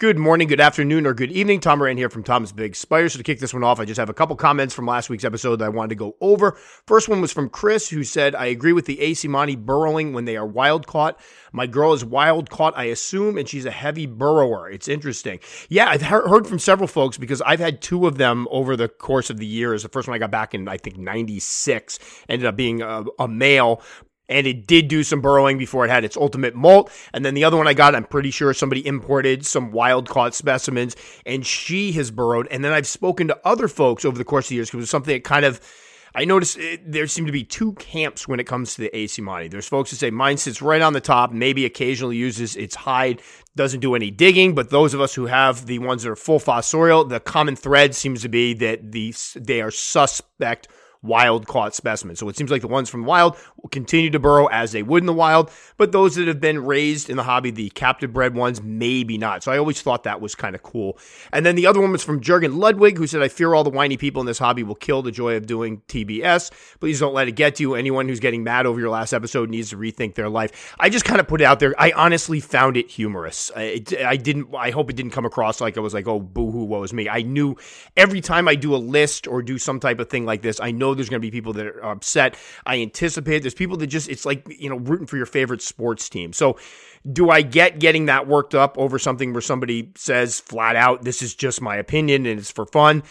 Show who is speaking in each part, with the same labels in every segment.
Speaker 1: Good morning, good afternoon, or good evening. Tom Moran here from Tom's Big Spiders. So to kick this one off, I just have a couple comments from last week's episode that I wanted to go over. First one was from Chris, who said, I agree with the A. seemanni burrowing when they are wild caught. My girl is wild caught, I assume, and she's a heavy burrower. It's interesting. Yeah, I've heard from several folks because I've had two of them over the course of the years. The first one I got back in, I think, 96, ended up being a, a male, and it did do some burrowing before it had its ultimate molt. And then the other one I got, I'm pretty sure somebody imported some wild caught specimens, and she has burrowed. And then I've spoken to other folks over the course of the years because it was something that kind of I noticed it, there seem to be two camps when it comes to the AC. There's folks who say mine sits right on the top, maybe occasionally uses its hide, doesn't do any digging. But those of us who have the ones that are full fossorial, the common thread seems to be that these they are suspect wild caught specimens. So it seems like the ones from the wild will continue to burrow as they would in the wild, but those that have been raised in the hobby, the captive bred ones, maybe not. So I always thought that was kind of cool. And then the other one was from Jurgen Ludwig, who said, I fear all the whiny people in this hobby will kill the joy of doing TBS. Please don't let it get to you. Anyone who's getting mad over your last episode needs to rethink their life. I just kind of put it out there. I honestly found it humorous. I, I didn't, I hope it didn't come across like I was like, oh, boo hoo, woe is me. I knew every time I do a list or do some type of thing like this, I know there's going to be people that are upset. I anticipate there's people that just, it's like, you know, rooting for your favorite sports team. So, do I get getting that worked up over something where somebody says flat out, this is just my opinion and it's for fun?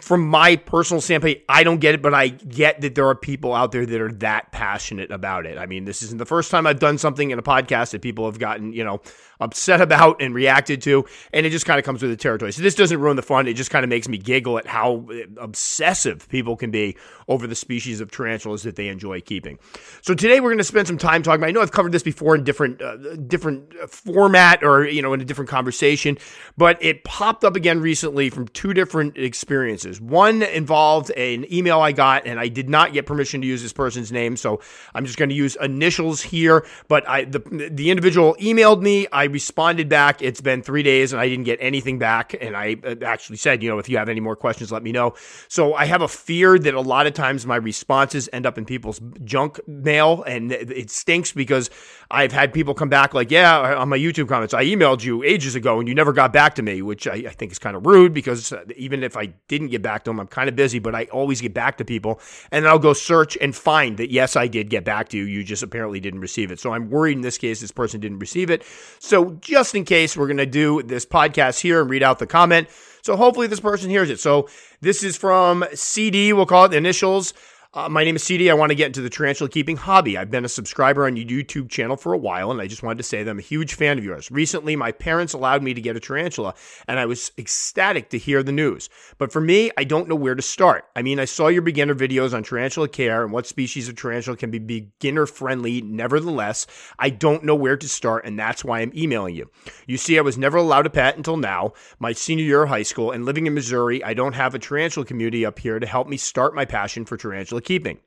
Speaker 1: From my personal standpoint, I don't get it, but I get that there are people out there that are that passionate about it. I mean, this isn't the first time I've done something in a podcast that people have gotten, you know, upset about and reacted to, and it just kind of comes with the territory. So this doesn't ruin the fun. It just kind of makes me giggle at how obsessive people can be over the species of tarantulas that they enjoy keeping. So today we're going to spend some time talking. About, I know I've covered this before in different uh, different format or you know in a different conversation, but it popped up again recently from two different experiences. One involved an email I got, and I did not get permission to use this person's name, so I'm just going to use initials here. But I the the individual emailed me. I responded back. It's been three days and I didn't get anything back. And I uh, actually said, you know, if you have any more questions, let me know. So I have a fear that a lot of times my responses end up in people's junk mail and it stinks because I've had people come back like, yeah, on my YouTube comments, I emailed you ages ago and you never got back to me, which I, I think is kind of rude because uh, even if I didn't get back to them, I'm kind of busy, but I always get back to people and I'll go search and find that, yes, I did get back to you. You just apparently didn't receive it. So I'm worried in this case, this person didn't receive it. So just in case, we're going to do this podcast here and read out the comment. So hopefully this person hears it. So this is from CD, we'll call it the initials. Uh, my name is CD. I want to get into the tarantula keeping hobby. I've been a subscriber on your YouTube channel for a while, and I just wanted to say that I'm a huge fan of yours. Recently, my parents allowed me to get a tarantula, and I was ecstatic to hear the news. But for me, I don't know where to start. I mean, I saw your beginner videos on tarantula care and what species of tarantula can be beginner friendly. Nevertheless, I don't know where to start, and that's why I'm emailing you. You see, I was never allowed a pet until now, my senior year of high school, and living in Missouri, I don't have a tarantula community up here to help me start my passion for tarantula keeping.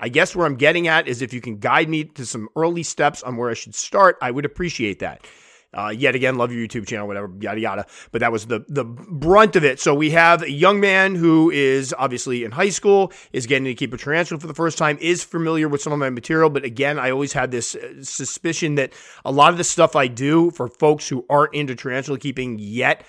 Speaker 1: I guess where I'm getting at is if you can guide me to some early steps on where I should start, I would appreciate that. Uh, yet again, love your YouTube channel, whatever, yada yada. But that was the the brunt of it. So we have a young man who is obviously in high school, is getting to keep a tarantula for the first time, is familiar with some of my material. But again, I always had this uh, suspicion that a lot of the stuff I do for folks who aren't into tarantula keeping yet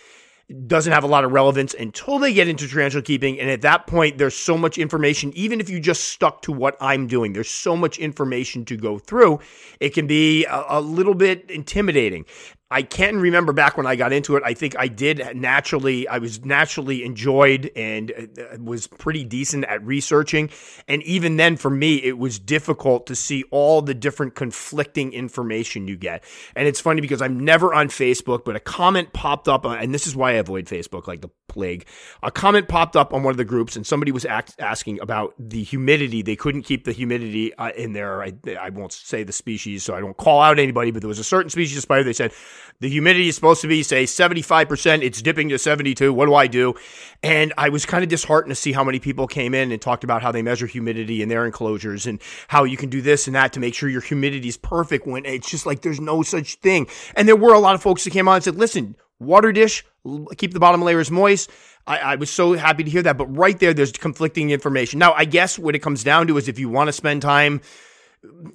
Speaker 1: doesn't have a lot of relevance until they get into tarantula keeping. And at that point, there's so much information, even if you just stuck to what I'm doing, there's so much information to go through. It can be a, a little bit intimidating. I can't remember back when I got into it. I think I did naturally. I was naturally enjoyed and uh, was pretty decent at researching. And even then, for me, it was difficult to see all the different conflicting information you get. And it's funny because I'm never on Facebook, but a comment popped up, and this is why I avoid Facebook like the plague. A comment popped up on one of the groups, and somebody was act- asking about the humidity. They couldn't keep the humidity uh, in there. I, I won't say the species, so I don't call out anybody, but there was a certain species of spider. They said the humidity is supposed to be, say, 75%. It's dipping to 72. What do I do? And I was kind of disheartened to see how many people came in and talked about how they measure humidity in their enclosures and how you can do this and that to make sure your humidity is perfect when it's just like there's no such thing. And there were a lot of folks that came on and said, listen, water dish, keep the bottom layers moist. I, I, was so happy to hear that. But right there, there's conflicting information. Now, I guess what it comes down to is if you want to spend time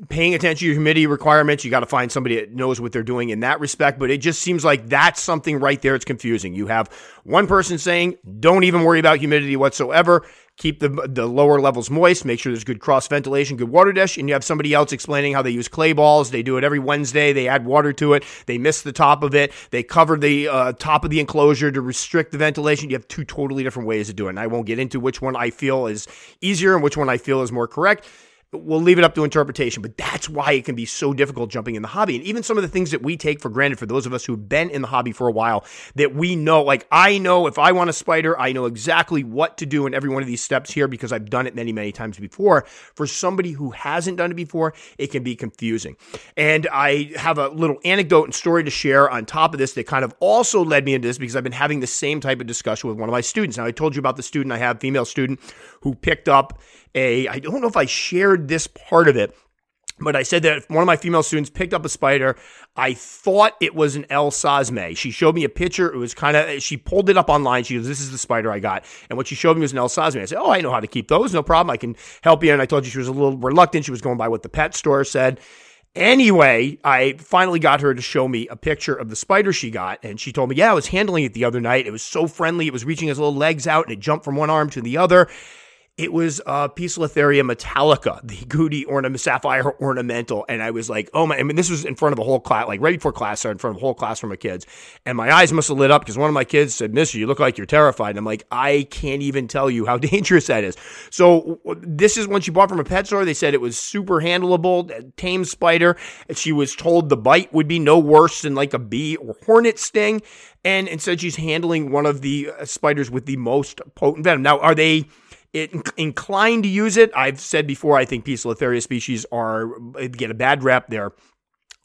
Speaker 1: paying attention to your humidity requirements. You got to find somebody that knows what they're doing in that respect. But it just seems like that's something right there. It's confusing. You have one person saying, don't even worry about humidity whatsoever. Keep the, the lower levels moist. Make sure there's good cross ventilation, good water dish. And you have somebody else explaining how they use clay balls. They do it every Wednesday. They add water to it. They miss the top of it. They cover the uh, top of the enclosure to restrict the ventilation. You have two totally different ways to do it. And I won't get into which one I feel is easier and which one I feel is more correct we'll leave it up to interpretation, but that's why it can be so difficult jumping in the hobby. And even some of the things that we take for granted for those of us who've been in the hobby for a while that we know, like I know if I want a spider, I know exactly what to do in every one of these steps here because I've done it many, many times before. For somebody who hasn't done it before, it can be confusing. And I have a little anecdote and story to share on top of this that kind of also led me into this because I've been having the same type of discussion with one of my students. Now, I told you about the student I have, female student, who picked up a, I don't know if I shared this part of it, but I said that one of my female students picked up a spider. I thought it was an El Sasme. She showed me a picture. It was kind of, she pulled it up online. She goes, This is the spider I got. And what she showed me was an El Sasme. I said, Oh, I know how to keep those. No problem. I can help you. And I told you she was a little reluctant. She was going by what the pet store said. Anyway, I finally got her to show me a picture of the spider she got, and she told me, Yeah, I was handling it the other night. It was so friendly. It was reaching its little legs out, and it jumped from one arm to the other. It was uh, Poecilotheria metallica, the Gooty ornament, sapphire ornamental. And I was like, oh my, I mean, this was in front of a whole class, like right before class started, in front of a whole classroom of kids. And my eyes must have lit up because one of my kids said, Mister, you look like you're terrified. And I'm like, I can't even tell you how dangerous that is. So this is when she bought from a pet store. They said it was super handleable, tame spider. She was told the bite would be no worse than like a bee or hornet sting. And instead, she's handling one of the uh, spiders with the most potent venom. Now, are they it, inclined to use it. I've said before, I think P. Poecilotheria species are get a bad rep. They're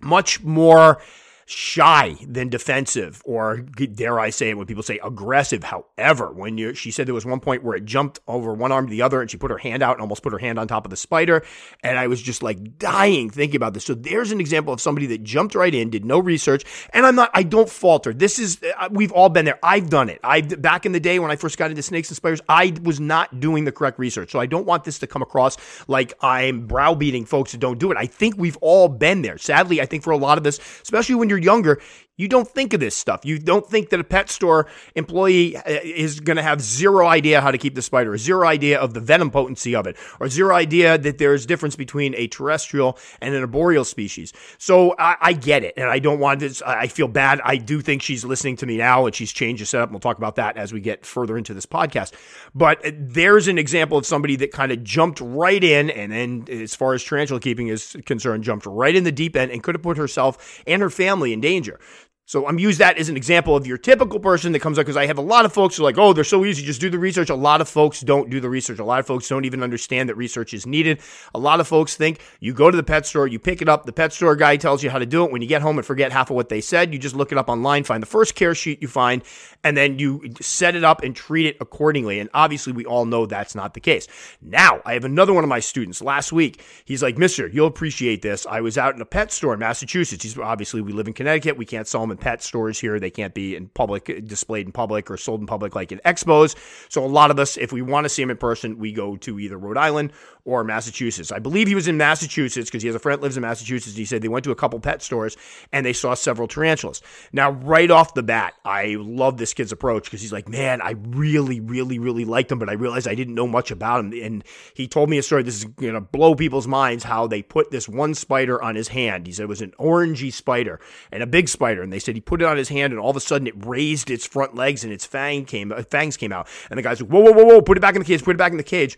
Speaker 1: much more shy than defensive, or dare I say it when people say aggressive. However, when you, she said there was one point where it jumped over one arm to the other and she put her hand out and almost put her hand on top of the spider. And I was just like dying thinking about this. So there's an example of somebody that jumped right in, did no research. And I'm not, I don't falter. This is, uh, we've all been there. I've done it. I, back in the day when I first got into snakes and spiders, I was not doing the correct research. So I don't want this to come across like I'm browbeating folks that don't do it. I think we've all been there. Sadly, I think for a lot of us, especially when you're younger, you don't think of this stuff. You don't think that a pet store employee uh, is going to have zero idea how to keep the spider, zero idea of the venom potency of it, or zero idea that there's difference between a terrestrial and an arboreal species. So I, I get it, and I don't want this. I feel bad. I do think she's listening to me now, and she's changed the setup. And we'll talk about that as we get further into this podcast. But there's an example of somebody that kind of jumped right in, and then as far as tarantula keeping is concerned, jumped right in the deep end and could have put herself and her family in danger. So I'm use that as an example of your typical person that comes up because I have a lot of folks who are like, oh, they're so easy, just do the research. A lot of folks don't do the research. A lot of folks don't even understand that research is needed. A lot of folks think you go to the pet store, you pick it up, the pet store guy tells you how to do it. When you get home and forget half of what they said, you just look it up online, find the first care sheet you find, and then you set it up and treat it accordingly. And obviously, we all know that's not the case. Now, I have another one of my students last week. He's like, Mister, you'll appreciate this. I was out in a pet store in Massachusetts. He's obviously we live in Connecticut. We can't sell them in pet stores here. They can't be in public, displayed in public, or sold in public like in expos. So a lot of us, if we want to see them in person, we go to either Rhode Island or Massachusetts. I believe he was in Massachusetts because he has a friend lives in Massachusetts. He said they went to a couple pet stores and they saw several tarantulas. Now, right off the bat, I love this kid's approach because he's like, man, I really, really, really liked him, but I realized I didn't know much about him. And he told me a story. This is going to blow people's minds how they put this one spider on his hand. He said it was an orangey spider and a big spider. And they said he put it on his hand and all of a sudden it raised its front legs and its fang came, uh, fangs came out. And the guy's like, whoa, whoa, whoa, whoa, put it back in the cage, put it back in the cage.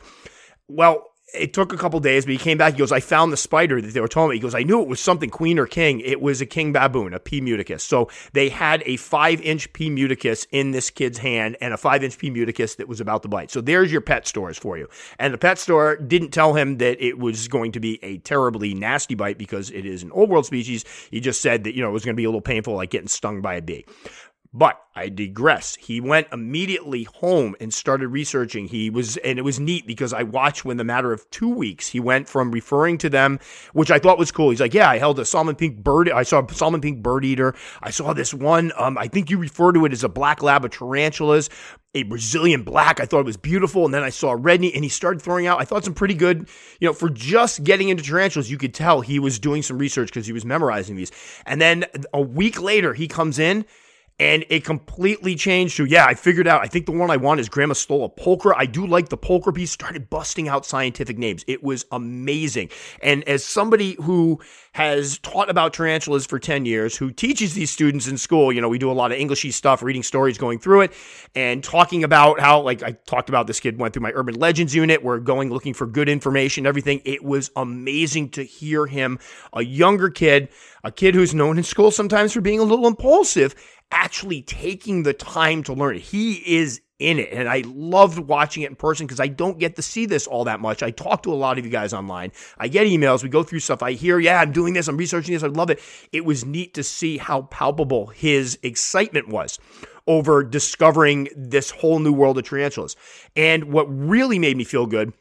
Speaker 1: Well, it took a couple days, but he came back. He goes, I found the spider that they were telling me. He goes, I knew it was something queen or king. It was a king baboon, a P. muticus. So they had a five inch P. muticus in this kid's hand and a five inch P. muticus that was about to bite. So there's your pet stores for you. And the pet store didn't tell him that it was going to be a terribly nasty bite because it is an old world species. He just said that, you know, it was going to be a little painful, like getting stung by a bee. But I digress. He went immediately home and started researching. He was, and it was neat because I watched when the matter of two weeks, he went from referring to them, which I thought was cool. He's like, yeah, I held a salmon Pink bird. I saw a salmon Pink bird eater. I saw this one. Um, I think you refer to it as a black lab of tarantulas, a Brazilian black. I thought it was beautiful. And then I saw a red knee and he started throwing out, I thought some pretty good, you know, for just getting into tarantulas, you could tell he was doing some research because he was memorizing these. And then a week later, he comes in and it completely changed to yeah i figured out i think the one i want is Grammostola pulchra i do like the pulchripes started busting out scientific names. It was amazing. And as somebody who has taught about tarantulas for 10 years who teaches these students in school you know we do a lot of englishy stuff reading stories going through it and talking about how like i talked about this kid went through my urban legends unit. We're going looking for good information everything. It was amazing to hear him a younger kid a kid who's known in school sometimes for being a little impulsive actually taking the time to learn it. He is in it. And I loved watching it in person because I don't get to see this all that much. I talk to a lot of you guys online. I get emails. We go through stuff. I hear, yeah, I'm doing this. I'm researching this. I love it. It was neat to see how palpable his excitement was over discovering this whole new world of tarantulas. And what really made me feel good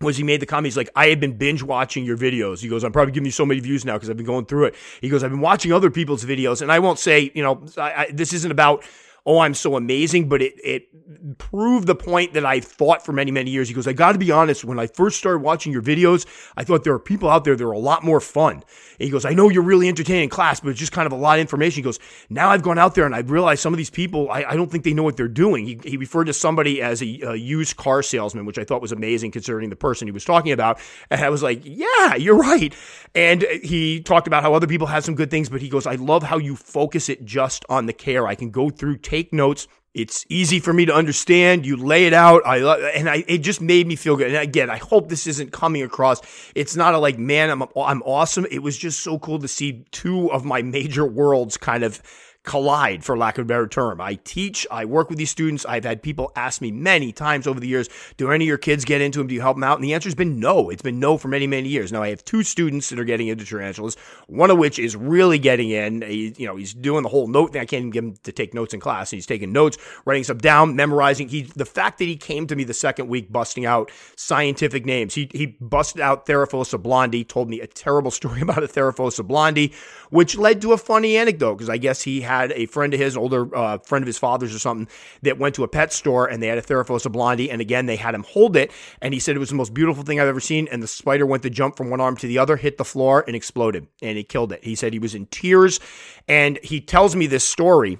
Speaker 1: was he made the comment. He's like, I have been binge watching your videos. He goes, I'm probably giving you so many views now because I've been going through it. He goes, I've been watching other people's videos, and I won't say, you know, I, I, this isn't about oh, I'm so amazing, but it, it proved the point that I thought for many, many years. He goes, I got to be honest, when I first started watching your videos, I thought there are people out there that are a lot more fun. And he goes, I know you're really entertaining in class, but it's just kind of a lot of information. He goes, now I've gone out there and I've realized some of these people, I, I don't think they know what they're doing. He, he referred to somebody as a, a, used car salesman, which I thought was amazing considering the person he was talking about. And I was like, yeah, you're right. And he talked about how other people have some good things, but he goes, I love how you focus it just on the care. I can go through, take take notes. It's easy for me to understand. You lay it out. I and I it just made me feel good. And again, I hope this isn't coming across. It's not a like, man, I'm I'm awesome. It was just so cool to see two of my major worlds kind of collide, for lack of a better term. I teach, I work with these students. I've had people ask me many times over the years, do any of your kids get into them? Do you help them out? And the answer has been no. It's been no for many, many years. Now, I have two students that are getting into tarantulas, one of which is really getting in. He, you know, he's doing the whole note thing. I can't even get him to take notes in class. He's taking notes, writing stuff down, memorizing. He, the fact that he came to me the second week busting out scientific names, he, he busted out Theraphosa blondi, told me a terrible story about a Theraphosa blondi, which led to a funny anecdote because I guess he had had a friend of his, older uh, friend of his father's or something, that went to a pet store and they had a Theraphosa blondi. And again, they had him hold it. And he said it was the most beautiful thing I've ever seen. And the spider went to jump from one arm to the other, hit the floor, and exploded. And he killed it. He said he was in tears. And he tells me this story.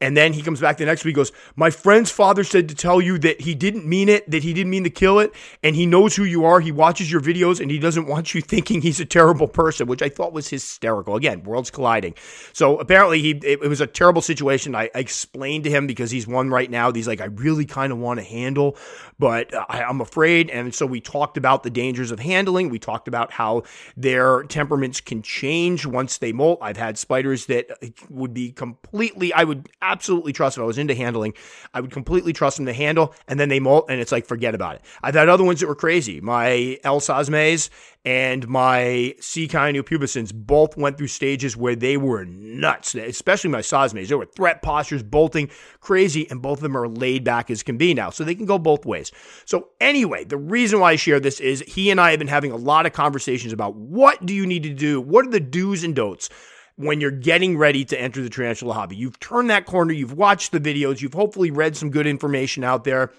Speaker 1: And then he comes back the next week, goes, My friend's father said to tell you that he didn't mean it, that he didn't mean to kill it, and he knows who you are. He watches your videos and he doesn't want you thinking he's a terrible person, which I thought was hysterical. Again, worlds colliding. So apparently he it, it was a terrible situation. I, I, explained to him because he's one right now. He's like, I really kind of want to handle, but uh, I, I'm afraid. And so we talked about the dangers of handling. We talked about how their temperaments can change once they molt. I've had spiders that uh, would be completely, I would absolutely trust if I was into handling. I would completely trust them to handle, and then they molt, and it's like forget about it. I've had other ones that were crazy. My L. Sosmes and my C. pubescens both went through stages where they were nuts, especially my Sosmes. They were threat postures, bolting, crazy, and both of them are laid back as can be now. So they can go both ways. So anyway, the reason why I share this is he and I have been having a lot of conversations about what do you need to do? What are the do's and don'ts? When you're getting ready to enter the tarantula hobby. You've turned that corner, you've watched the videos, you've hopefully read some good information out there.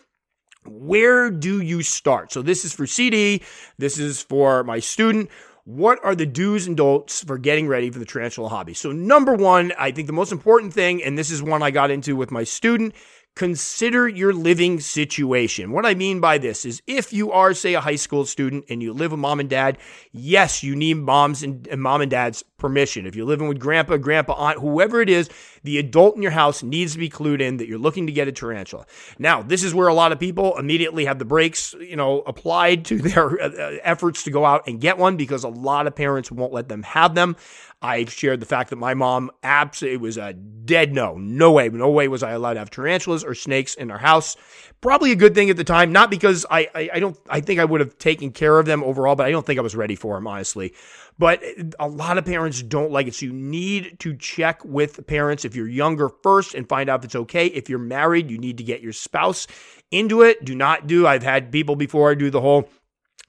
Speaker 1: Where do you start? So, this is for CD, this is for my student. What are the do's and don'ts for getting ready for the tarantula hobby? So, number one, I think the most important thing, and this is one I got into with my student, consider your living situation. What I mean by this is if you are, say, a high school student and you live with mom and dad, yes, you need mom's and, and mom and dad's permission. If you're living with grandpa, grandpa, aunt, whoever it is, the adult in your house needs to be clued in that you're looking to get a tarantula. Now, this is where a lot of people immediately have the brakes, you know, applied to their uh, efforts to go out and get one because a lot of parents won't let them have them. I've shared the fact that my mom absolutely was a dead no. No way. No way was I allowed to have tarantulas or snakes in our house. Probably a good thing at the time, not because I, I, I don't I think I would have taken care of them overall, but I don't think I was ready for them, honestly. But a lot of parents don't like it. So you need to check with parents if you're younger first and find out if it's okay. If you're married, you need to get your spouse into it. Do not do, I've had people before I do the whole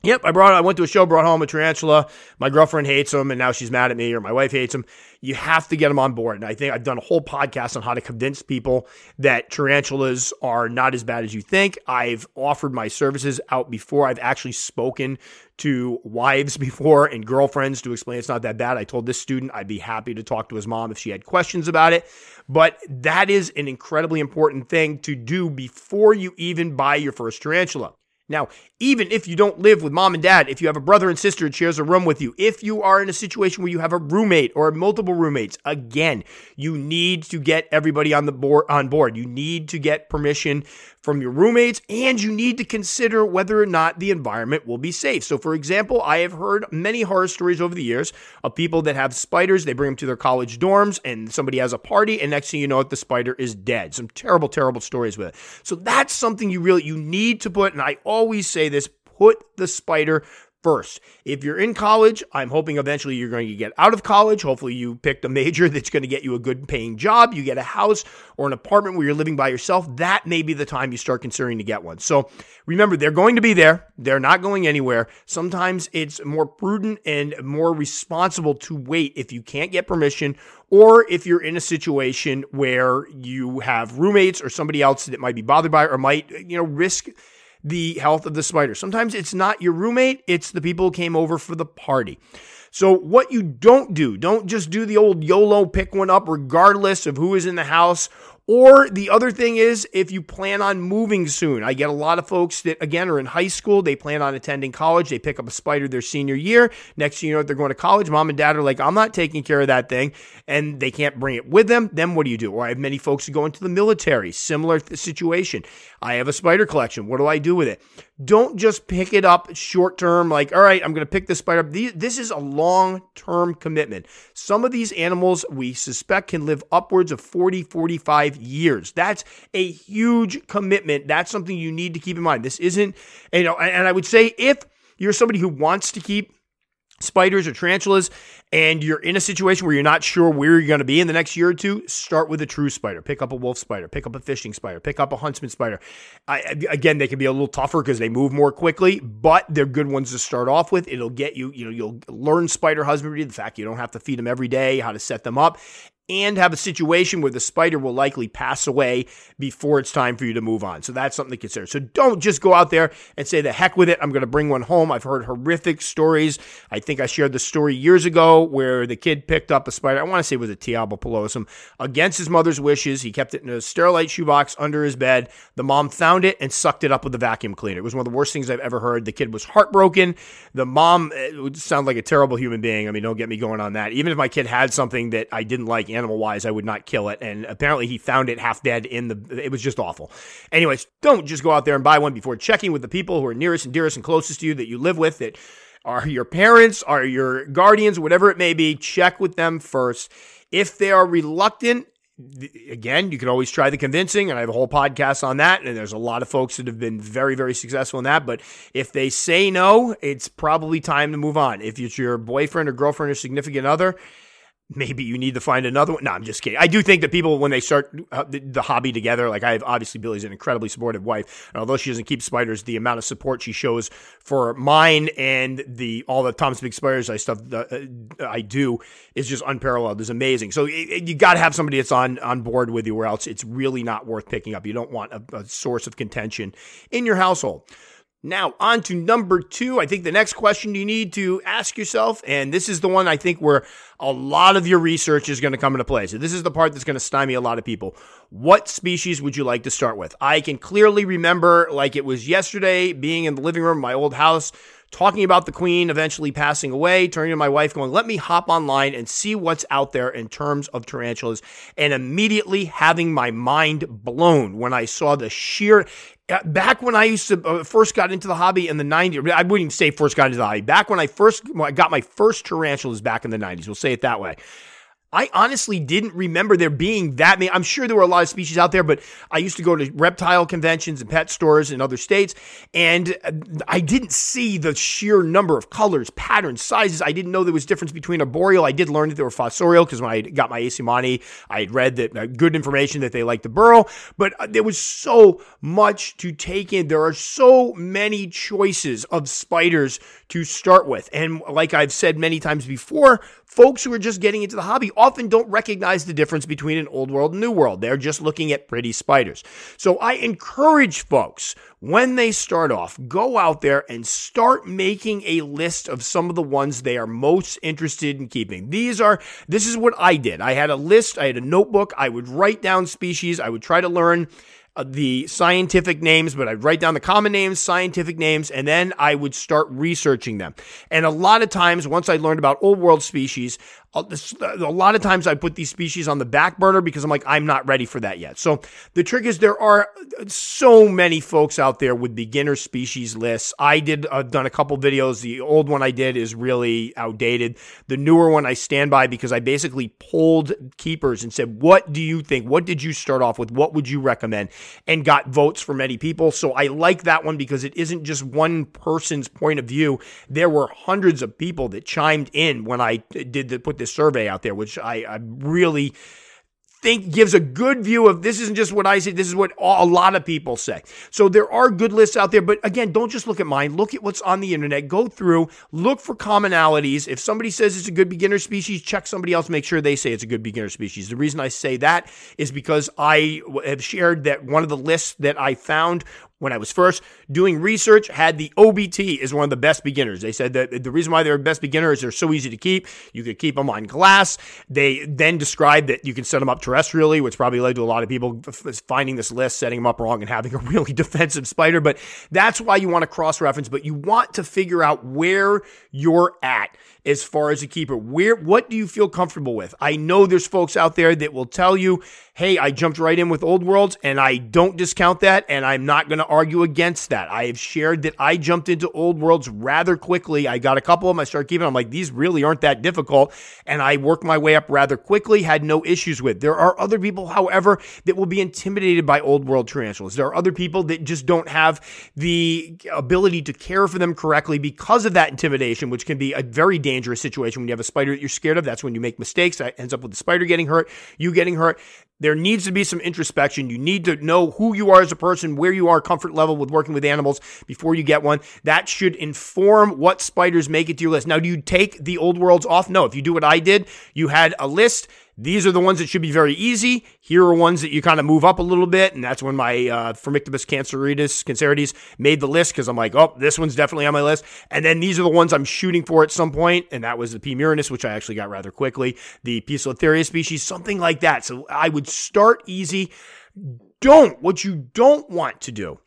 Speaker 1: Yep, I brought. I went to a show, brought home a tarantula. My girlfriend hates him, and now she's mad at me, or my wife hates him. You have to get them on board. And I think I've done a whole podcast on how to convince people that tarantulas are not as bad as you think. I've offered my services out before. I've actually spoken to wives before and girlfriends to explain it's not that bad. I told this student I'd be happy to talk to his mom if she had questions about it. But that is an incredibly important thing to do before you even buy your first tarantula. Now, even if you don't live with mom and dad, if you have a brother and sister that shares a room with you, if you are in a situation where you have a roommate or multiple roommates, again, you need to get everybody on the board on board. You need to get permission from your roommates and you need to consider whether or not the environment will be safe. So for example, I have heard many horror stories over the years of people that have spiders, they bring them to their college dorms and somebody has a party and next thing you know the spider is dead. Some terrible terrible stories with it. So that's something you really you need to put and I always say this put the spider first. If you're in college, I'm hoping eventually you're going to get out of college. Hopefully, you picked a major that's going to get you a good paying job. You get a house or an apartment where you're living by yourself. That may be the time you start considering to get one. So remember, they're going to be there. They're not going anywhere. Sometimes it's more prudent and more responsible to wait if you can't get permission or if you're in a situation where you have roommates or somebody else that might be bothered by or might, you know, risk the health of the spider. Sometimes it's not your roommate, it's the people who came over for the party. So, what you don't do, don't just do the old YOLO pick one up regardless of who is in the house or the other thing is, if you plan on moving soon, I get a lot of folks that, again, are in high school. They plan on attending college. They pick up a spider their senior year. Next thing you know, they're going to college. Mom and dad are like, I'm not taking care of that thing. And they can't bring it with them. Then what do you do? Or I have many folks who go into the military. Similar situation. I have a spider collection. What do I do with it? Don't just pick it up short term, like, all right, I'm going to pick this spider up. This is a long term commitment. Some of these animals we suspect can live upwards of 40, 45 years. That's a huge commitment. That's something you need to keep in mind. This isn't, you know, and I would say if you're somebody who wants to keep spiders or tarantulas and you're in a situation where you're not sure where you're going to be in the next year or two, start with a true spider. Pick up a wolf spider, pick up a fishing spider, pick up a huntsman spider. I, again, they can be a little tougher because they move more quickly, but they're good ones to start off with. It'll get you, you know, you'll learn spider husbandry, the fact you don't have to feed them every day, how to set them up, and have a situation where the spider will likely pass away before it's time for you to move on. So that's something to consider. So don't just go out there and say, the heck with it, I'm going to bring one home. I've heard horrific stories. I think I shared the story years ago where the kid picked up a spider. I want to say it was a T. albopilosum against his mother's wishes. He kept it in a sterilite shoebox under his bed. The mom found it and sucked it up with a vacuum cleaner. It was one of the worst things I've ever heard. The kid was heartbroken. The mom eh, would sound like a terrible human being. I mean, don't get me going on that. Even if my kid had something that I didn't like, animal wise, I would not kill it. And apparently he found it half dead in the, it was just awful. Anyways, don't just go out there and buy one before checking with the people who are nearest and dearest and closest to you that you live with that are your parents, are your guardians, whatever it may be. Check with them first. If they are reluctant, again, you can always try the convincing, and I have a whole podcast on that. And there's a lot of folks that have been very, very successful in that. But if they say no, it's probably time to move on. If it's your boyfriend or girlfriend or significant other, maybe you need to find another one. No, I'm just kidding. I do think that people, when they start uh, the, hobby together, like I have, obviously Billy's an incredibly supportive wife. And although she doesn't keep spiders, the amount of support she shows for mine and the all the Tom's Big Spiders I stuff uh, I do is just unparalleled. Is amazing. So you got to have somebody that's on on board with you, or else it's really not worth picking up. You don't want a, a source of contention in your household. Now, on to number two. I think the next question you need to ask yourself, and this is the one I think where a lot of your research is going to come into play. So, this is the part that's going to stymie a lot of people. What species would you like to start with? I can clearly remember, like it was yesterday, being in the living room of my old house, talking about the queen eventually passing away, turning to my wife, going, Let me hop online and see what's out there in terms of tarantulas, and immediately having my mind blown when I saw the sheer back when I used to uh, first got into the hobby in the 90s, I wouldn't say first got into the hobby. Back when I first I got my first tarantulas back in the 90s, we'll say it that way. I honestly didn't remember there being that many. I'm sure there were a lot of species out there, but I used to go to reptile conventions and pet stores in other states, and I didn't see the sheer number of colors, patterns, sizes. I didn't know there was a difference between arboreal. I did learn that they were fossorial because when I got my A. seemanni, I had read that uh, good information that they like to burrow, but uh, there was so much to take in. There are so many choices of spiders to start with. And like I've said many times before, folks who are just getting into the hobby often don't recognize the difference between an old world and new world. They're just looking at pretty spiders. So I encourage folks when they start off, go out there and start making a list of some of the ones they are most interested in keeping. These are, this is what I did. I had a list, I had a notebook, I would write down species, I would try to learn Uh, the scientific names, but I'd write down the common names, scientific names, and then I would start researching them. And a lot of times, once I learned about old world species, uh, uh, a lot of times I put these species on the back burner because I'm like, I'm not ready for that yet. So the trick is there are so many folks out there with beginner species lists. I did, I've uh, done a couple videos. The old one I did is really outdated. The newer one I stand by because I basically polled keepers and said, what do you think? What did you start off with? What would you recommend? And got votes from many people. So I like that one because it isn't just one person's point of view. There were hundreds of people that chimed in when I did the, put this survey out there, which I, I really think gives a good view of this isn't just what I say, this is what a lot of people say. So there are good lists out there, but again, don't just look at mine. Look at what's on the internet. Go through, look for commonalities. If somebody says it's a good beginner species, check somebody else, make sure they say it's a good beginner species. The reason I say that is because I have shared that one of the lists that I found when I was first doing research, had the OBT is one of the best beginners. They said that the reason why they're best beginners, they're so easy to keep. You could keep them on glass. They then described that you can set them up terrestrially, which probably led to a lot of people finding this list, setting them up wrong, and having a really defensive spider. But that's why you want to cross reference, but you want to figure out where you're at as far as a keeper. Where what do you feel comfortable with? I know there's folks out there that will tell you, "Hey, I jumped right in with Old Worlds and I don't discount that and I'm not going to argue against that." I have shared that I jumped into Old Worlds rather quickly. I got a couple of them I started keeping. I'm like, "These really aren't that difficult." And I worked my way up rather quickly, had no issues with. There are other people, however, that will be intimidated by Old World tarantulas. There are other people that just don't have the ability to care for them correctly because of that intimidation, which can be a very dangerous dangerous situation when you have a spider that you're scared of. That's when you make mistakes. That ends up with the spider getting hurt, you getting hurt. There needs to be some introspection. You need to know who you are as a person, where you are comfort level with working with animals before you get one. That should inform what spiders make it to your list. Now, do you take the old worlds off? No. If you do what I did, you had a list these are the ones that should be very easy. Here are ones that you kind of move up a little bit. And that's when my uh, Phormictopus canceritis, cancerides made the list because I'm like, oh, this one's definitely on my list. And then these are the ones I'm shooting for at some point, And that was the P. murinus, which I actually got rather quickly, the P. Poecilotheria species, something like that. So I would start easy. Don't, what you don't want to do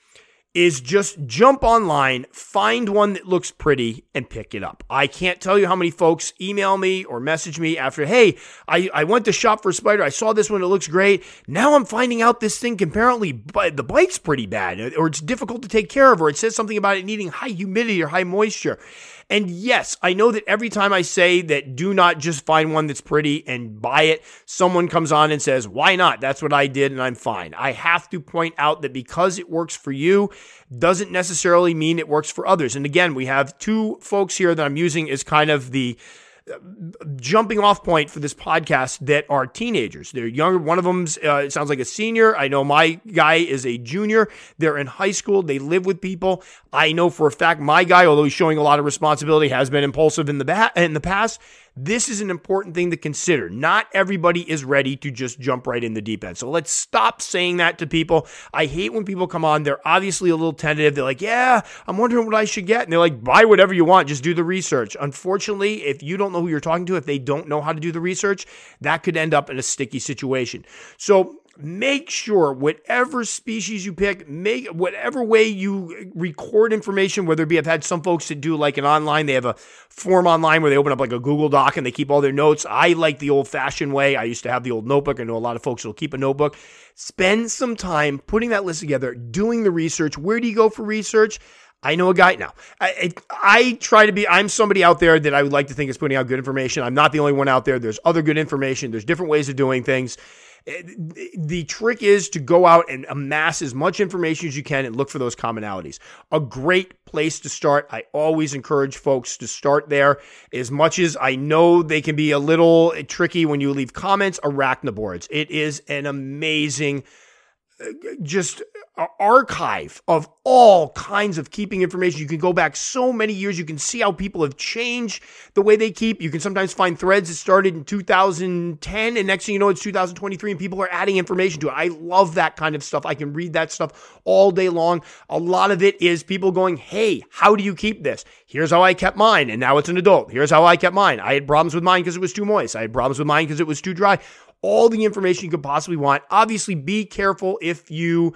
Speaker 1: is just jump online, find one that looks pretty, and pick it up. I can't tell you how many folks email me or message me after, hey, I, I went to shop for spider. I saw this one. It looks great. Now I'm finding out this thing apparently the bite's pretty bad, or it's difficult to take care of, or it says something about it needing high humidity or high moisture. And yes, I know that every time I say that do not just find one that's pretty and buy it, someone comes on and says, why not? That's what I did and I'm fine. I have to point out that because it works for you doesn't necessarily mean it works for others. And again, we have two folks here that I'm using as kind of the jumping off point for this podcast that are teenagers. They're younger. One of them's uh, sounds like a senior. I know my guy is a junior. They're in high school. They live with people. I know for a fact my guy, although he's showing a lot of responsibility, has been impulsive in the ba- in the past. This is an important thing to consider. Not everybody is ready to just jump right in the deep end. So let's stop saying that to people. I hate when people come on, they're obviously a little tentative. They're like, yeah, I'm wondering what I should get. And they're like, buy whatever you want, just do the research. Unfortunately, if you don't know who you're talking to, if they don't know how to do the research, that could end up in a sticky situation. So make sure whatever species you pick, make whatever way you record information, whether it be I've had some folks that do like an online, they have a form online where they open up like a Google Doc and they keep all their notes. I like the old fashioned way. I used to have the old notebook. I know a lot of folks will keep a notebook. Spend some time putting that list together, doing the research. Where do you go for research? I know a guy now. I, I, try to be, I'm somebody out there that I would like to think is putting out good information. I'm not the only one out there. There's other good information. There's different ways of doing things. Eh, the trick is to go out and amass as much information as you can and look for those commonalities. A great place to start. I always encourage folks to start there. As much as I know they can be a little tricky when you leave comments, arachnoboards. It is an amazing just archive of all kinds of keeping information. You can go back so many years. You can see how people have changed the way they keep. You can sometimes find threads that started in 2010 and next thing you know, it's 2023 and people are adding information to it. I love that kind of stuff. I can read that stuff all day long. A lot of it is people going, Hey, how do you keep this? Here's how I kept mine. And now it's an adult. Here's how I kept mine. I had problems with mine because it was too moist. I had problems with mine because it was too dry all the information you could possibly want. Obviously, be careful if you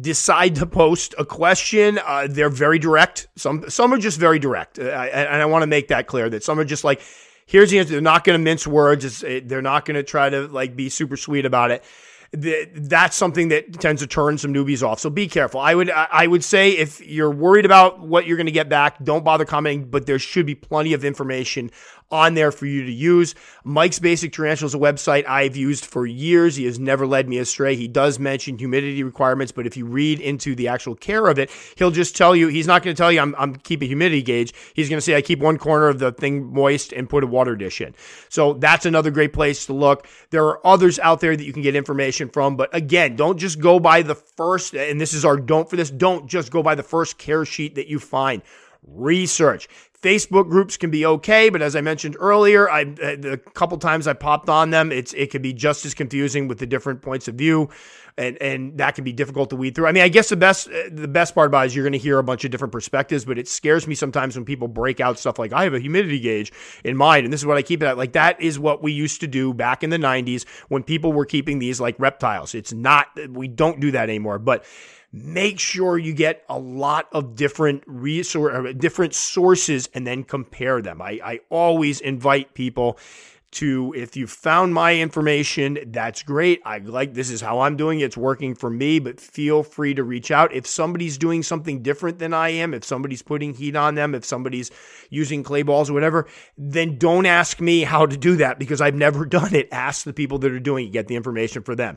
Speaker 1: decide to post a question. Uh, they're very direct. Some some are just very direct, uh, and I want to make that clear that some are just like, here's the answer. They're not going to mince words. It's, they're not going to try to like be super sweet about it that's something that tends to turn some newbies off. So be careful. I would I would say if you're worried about what you're going to get back, don't bother commenting. But there should be plenty of information on there for you to use. Mike's Basic Tarantulas, a website I've used for years. He has never led me astray. He does mention humidity requirements, but if you read into the actual care of it, he'll just tell you, he's not going to tell you, I'm, I'm a humidity gauge. He's going to say, I keep one corner of the thing moist and put a water dish in. So that's another great place to look. There are others out there that you can get information from, but again, don't just go by the first, and this is our don't for this, don't just go by the first care sheet that you find research. Facebook groups can be okay, but as I mentioned earlier, I uh, the couple times I popped on them, it's it can be just as confusing with the different points of view, and and that can be difficult to weed through. I mean, I guess the best uh, the best part about it is you're going to hear a bunch of different perspectives, but it scares me sometimes when people break out stuff like I have a humidity gauge in mind, and this is what I keep it at. Like that is what we used to do back in the '90s when people were keeping these like reptiles. It's not we don't do that anymore, but make sure you get a lot of different resource, uh, different sources and then compare them. I, I always invite people to if you found my information that's great. I like this is how i'm doing it. it's working for me but feel free to reach out. If somebody's doing something different than i am if somebody's putting heat on them if somebody's using clay balls or whatever then don't ask me how to do that because i've never done it. Ask the people that are doing it. Get the information for them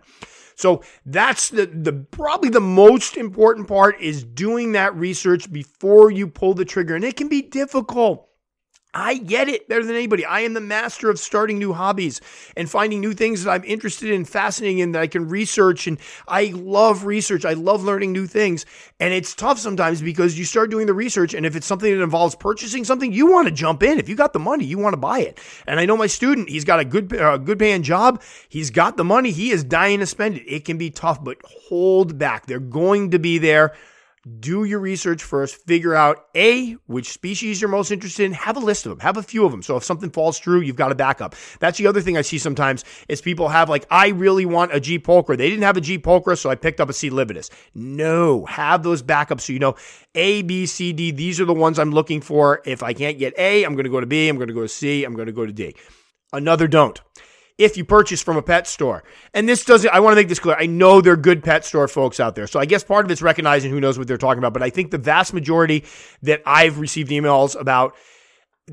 Speaker 1: so that's the, the probably the most important part is doing that research before you pull the trigger. And it can be difficult. I get it better than anybody. I am the master of starting new hobbies and finding new things that I'm interested in, fascinating in, that I can research. And I love research. I love learning new things. And it's tough sometimes because you start doing the research. And if it's something that involves purchasing something, you want to jump in. If you got the money, you want to buy it. And I know my student, he's got a good, uh, good paying job. He's got the money. He is dying to spend it. It can be tough, but hold back. They're going to be there do your research first, figure out A, which species you're most interested in, have a list of them, have a few of them. So if something falls through, you've got a backup. That's the other thing I see sometimes is people have like, I really want a G. pulchra. They didn't have a G. pulchra, so I picked up a C. lividus. No, have those backups so you know A, B, C, D, these are the ones I'm looking for. If I can't get A, I'm going to go to B, I'm going to go to C, I'm going to go to D. Another don't if you purchase from a pet store. And this doesn't, I want to make this clear. I know they're good pet store folks out there. So I guess part of it's recognizing who knows what they're talking about. But I think the vast majority that I've received emails about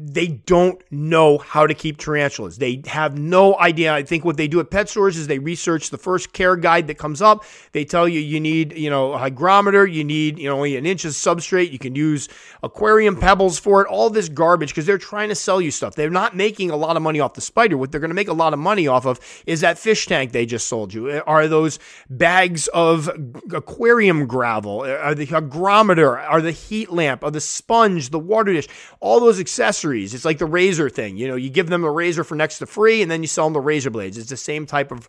Speaker 1: they don't know how to keep tarantulas. They have no idea. I think what they do at pet stores is they research the first care guide that comes up. They tell you you need, you know, a hygrometer, you need, you know, only an inch of substrate. You can use aquarium pebbles for it. All this garbage because they're trying to sell you stuff. They're not making a lot of money off the spider. What they're going to make a lot of money off of is that fish tank they just sold you. Eh, are those bags of aquarium gravel? Eh, are the hygrometer? Are the heat lamp? Are the sponge? The water dish? All those accessories accessories. It's like the razor thing. You know, you give them a razor for next to free and then you sell them the razor blades. It's the same type of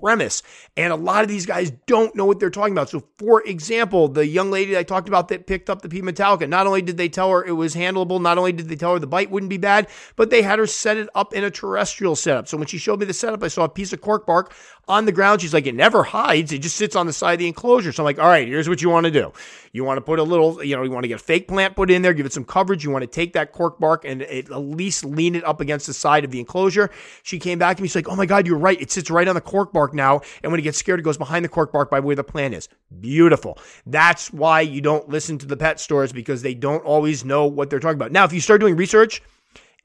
Speaker 1: premise. And a lot of these guys don't know what they're talking about. So, for example, the young lady I talked about that picked up the P Metallica, not only did they tell her it was handleable, not only did they tell her the bite wouldn't be bad, but they had her set it up in a terrestrial setup. So, when she showed me the setup, I saw a piece of cork bark on the ground. She's like, it never hides. It just sits on the side of the enclosure. So I'm like, all right, here's what you want to do. You want to put a little, you know, you want to get a fake plant put in there, give it some coverage. You want to take that cork bark and at least lean it up against the side of the enclosure. She came back to me. She's like, oh my God, you're right. It sits right on the cork bark now. And when it gets scared, it goes behind the cork bark by where the plant is. Beautiful. That's why you don't listen to the pet stores because they don't always know what they're talking about. Now, if you start doing research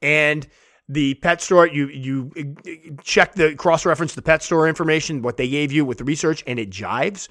Speaker 1: and the pet store, you you uh, check the cross reference the pet store information, what they gave you with the research, and it jives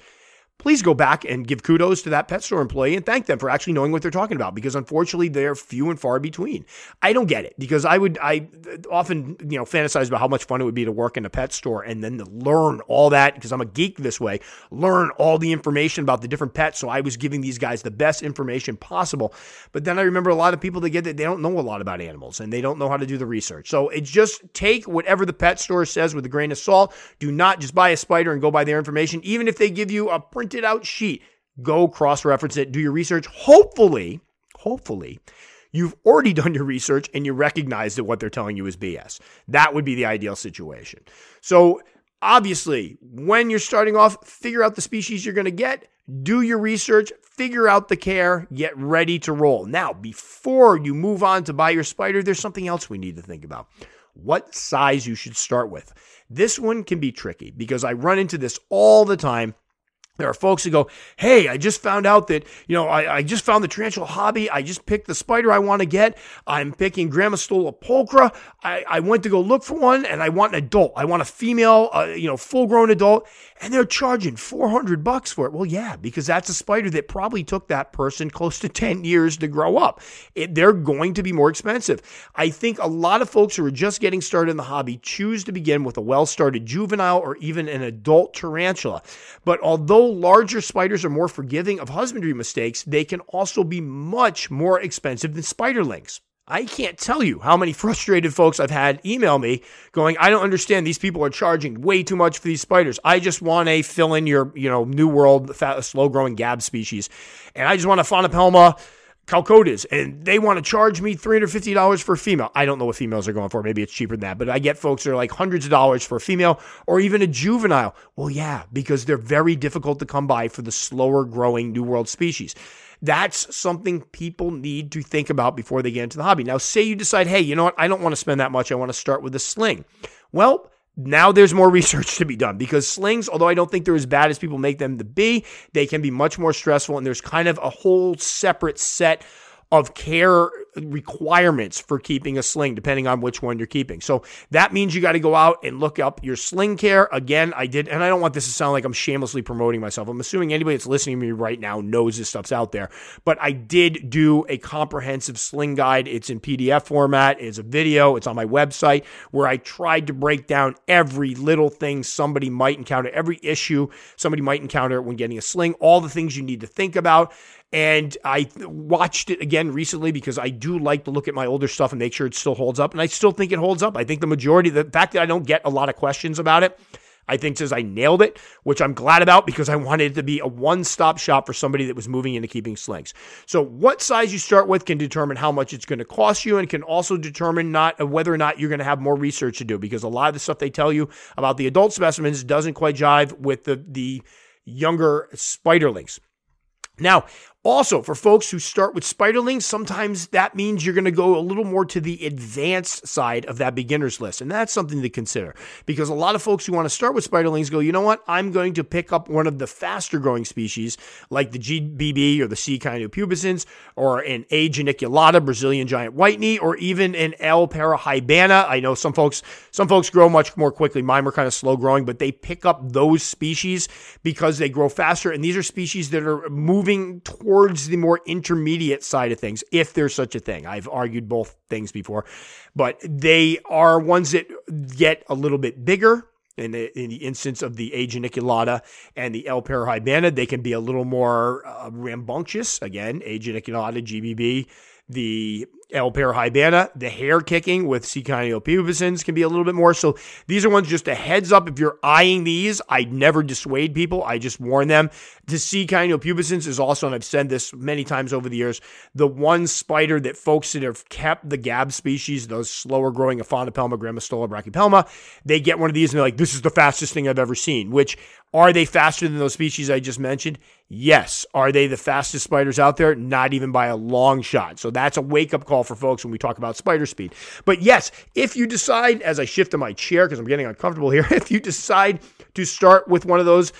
Speaker 1: please go back and give kudos to that pet store employee and thank them for actually knowing what they're talking about because unfortunately they're few and far between. I don't get it because I would I often you know fantasize about how much fun it would be to work in a pet store and then to learn all that because I'm a geek this way, learn all the information about the different pets. So I was giving these guys the best information possible. But then I remember a lot of people that get that they don't know a lot about animals and they don't know how to do the research. So it's just take whatever the pet store says with a grain of salt. Do not just buy a spider and go by their information, even if they give you a print printed out sheet. Go cross reference it, do your research. Hopefully, hopefully, you've already done your research and you recognize that what they're telling you is BS. That would be the ideal situation. So, obviously, when you're starting off, figure out the species you're going to get, do your research, figure out the care, get ready to roll. Now, before you move on to buy your spider, there's something else we need to think about. What size you should start with. This one can be tricky because I run into this all the time there are folks who go, Hey, I just found out that, you know, I, I just found the tarantula hobby. I just picked the spider I want to get. I'm picking Grandma Grammostola pulchra. I, I went to go look for one and I want an adult. I want a female, uh, you know, full grown adult. And they're charging 400 bucks for it. Well, yeah, because that's a spider that probably took that person close to 10 years to grow up. It, they're going to be more expensive. I think a lot of folks who are just getting started in the hobby choose to begin with a well started juvenile or even an adult tarantula. But although larger spiders are more forgiving of husbandry mistakes, they can also be much more expensive than spiderlings. I can't tell you how many frustrated folks I've had email me going, I don't understand. These people are charging way too much for these spiders. I just want a fill in your, you know, new world, slow growing gab species. And I just want Aphonopelma chalcodes, and they want to charge me $350 for a female. I don't know what females are going for. Maybe it's cheaper than that, but I get folks that are like hundreds of dollars for a female or even a juvenile. Well, yeah, because they're very difficult to come by for the slower growing New World species. That's something people need to think about before they get into the hobby. Now, say you decide, hey, you know what? I don't want to spend that much. I want to start with a sling. Well, now there's more research to be done because slings, although I don't think they're as bad as people make them to be, they can be much more stressful. And there's kind of a whole separate set of care requirements for keeping a sling, depending on which one you're keeping. So that means you got to go out and look up your sling care. Again, I did, and I don't want this to sound like I'm shamelessly promoting myself. I'm assuming anybody that's listening to me right now knows this stuff's out there. But I did do a comprehensive sling guide. It's in PDF format, it's a video, it's on my website where I tried to break down every little thing somebody might encounter, every issue somebody might encounter when getting a sling, all the things you need to think about. And I watched it again recently because I do like to look at my older stuff and make sure it still holds up. And I still think it holds up. I think the majority, the fact that I don't get a lot of questions about it, I think says I nailed it, which I'm glad about because I wanted it to be a one stop shop for somebody that was moving into keeping slings. So, what size you start with can determine how much it's going to cost you and can also determine not uh, whether or not you're going to have more research to do because a lot of the stuff they tell you about the adult specimens doesn't quite jive with the, the younger spiderlings. Now, also, for folks who start with spiderlings, sometimes that means you're going to go a little more to the advanced side of that beginner's list. And that's something to consider because a lot of folks who want to start with spiderlings go, you know what? I'm going to pick up one of the faster growing species like the GBB or the C. pubescens or an A. geniculata, Brazilian giant white knee, or even an L. parahybana. I know some folks, some folks grow much more quickly. Mine were kind of slow growing, but they pick up those species because they grow faster. And these are species that are moving towards towards the more intermediate side of things, if there's such a thing. I've argued both things before, but they are ones that get a little bit bigger. In the, in the instance of the A. geniculata and the L. parahybana, they can be a little more uh, rambunctious. Again, A. geniculata, GBB, the L. parahybana, the hair kicking with C. pubescens can be a little bit more. So these are ones just a heads up. If you're eyeing these, I never dissuade people. I just warn them. The C. pubescens is also, and I've said this many times over the years, the one spider that folks that have kept the gab species, those slower growing Aphonopelma, Grammostola, Brachypelma, they get one of these and they're like, this is the fastest thing I've ever seen, which are they faster than those species I just mentioned? Yes. Are they the fastest spiders out there? Not even by a long shot. So that's a wake up call for folks when we talk about spider speed. But yes, if you decide, as I shift to my chair because I'm getting uncomfortable here, if you decide to start with one of those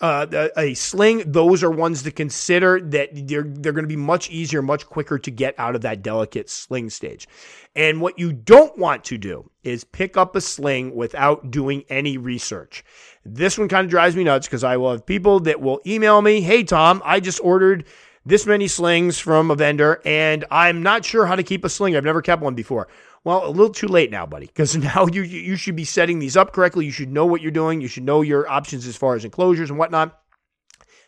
Speaker 1: uh, a sling, those are ones to consider that they're they're going to be much easier, much quicker to get out of that delicate sling stage. And what you don't want to do is pick up a sling without doing any research. This one kind of drives me nuts because I will have people that will email me, "Hey Tom, I just ordered." This many slings from a vendor, and I'm not sure how to keep a sling. I've never kept one before. Well, a little too late now, buddy, because now you you should be setting these up correctly. You should know what you're doing. You should know your options as far as enclosures and whatnot.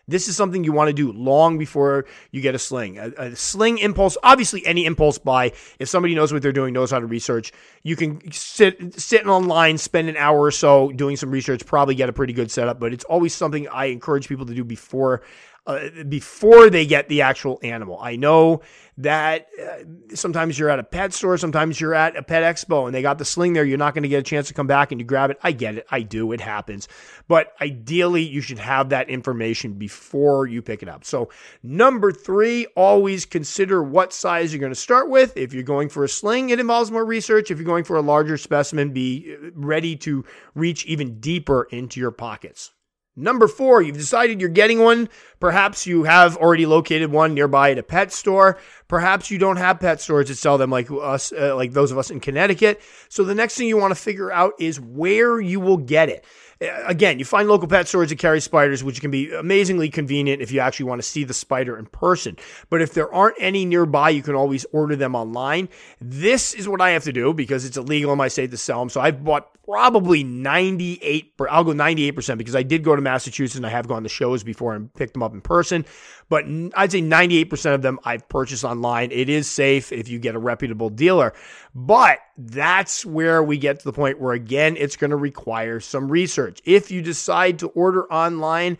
Speaker 1: This is something you want to do long before you get a sling. A, a, sling impulse, obviously, any impulse buy. If somebody knows what they're doing, knows how to research, you can sit sitting online, spend an hour or so doing some research, probably get a pretty good setup. But it's always something I encourage people to do before uh, before they get the actual animal. I know that uh, sometimes you're at a pet store, sometimes you're at a pet expo and they got the sling there. You're not going to get a chance to come back and you grab it. I get it. I do. It happens. But ideally, you should have that information before you pick it up. So, number three, always consider what size you're going to start with. If you're going for a sling, it involves more research. If you're going for a larger specimen, be ready to reach even deeper into your pockets. Number four, you've decided you're getting one. Perhaps you have already located one nearby at a pet store. Perhaps you don't have pet stores that sell them like us, uh, like those of us in Connecticut. So the next thing you want to figure out is where you will get it. Uh, again, you find local pet stores that carry spiders, which can be amazingly convenient if you actually want to see the spider in person. But if there aren't any nearby, you can always order them online. This is what I have to do because it's illegal in my state to sell them. So I've bought probably 98 I'll go 98% because I did go to Massachusetts and I have gone to shows before and picked them up in person but I'd say 98% of them I've purchased online. It is safe if you get a reputable dealer but that's where we get to the point where again it's going to require some research. If you decide to order online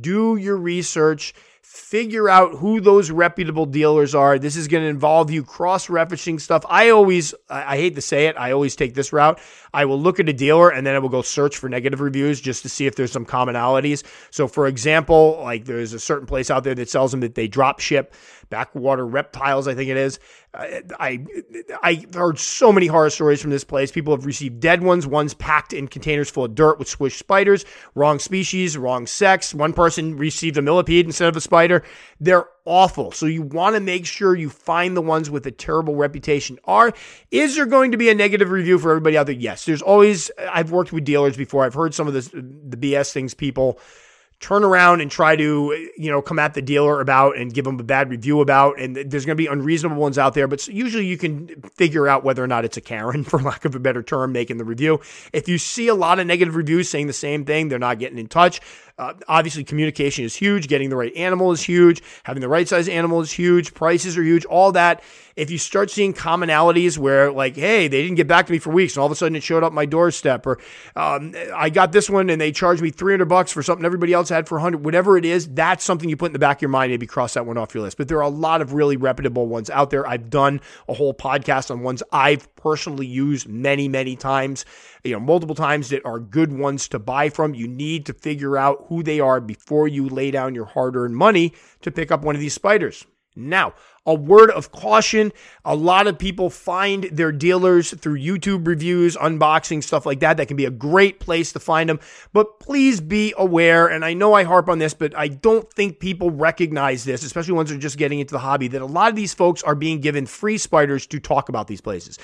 Speaker 1: do your research figure out who those reputable dealers are. This is going to involve you cross referencing stuff. I always, I hate to say it, I always take this route. I will look at a dealer and then I will go search for negative reviews just to see if there's some commonalities. So, for example, like there's a certain place out there that sells them that they drop ship backwater reptiles, I think it is. I I heard so many horror stories from this place. People have received dead ones, ones packed in containers full of dirt with swish spiders, wrong species, wrong sex. One person received a millipede instead of a spider. They're awful. So you want to make sure you find the ones with a terrible reputation. Are is there going to be a negative review for everybody out there? Yes. There's always I've worked with dealers before. I've heard some of this the BS things people turn around and try to, you know, come at the dealer about and give them a bad review about. And there's going to be unreasonable ones out there, but usually you can figure out whether or not it's a Karen, for lack of a better term, making the review. If you see a lot of negative reviews saying the same thing, they're not getting in touch. Uh, obviously, communication is huge. Getting the right animal is huge. Having the right size animal is huge. Prices are huge. All that. If you start seeing commonalities where, like, hey, they didn't get back to me for weeks, and all of a sudden it showed up my doorstep, or um, I got this one and they charged me 300 bucks for something everybody else had for 100, whatever it is, that's something you put in the back of your mind. Maybe cross that one off your list. But there are a lot of really reputable ones out there. I've done a whole podcast on ones I've personally used many, many times you know, multiple times that are good ones to buy from. You need to figure out who they are before you lay down your hard earned money to pick up one of these spiders. Now, a word of caution. A lot of people find their dealers through YouTube reviews, unboxing, stuff like that. That can be a great place to find them. But please be aware, and I know I harp on this, but I don't think people recognize this, especially ones that are just getting into the hobby, that a lot of these folks are being given free spiders to talk about these places.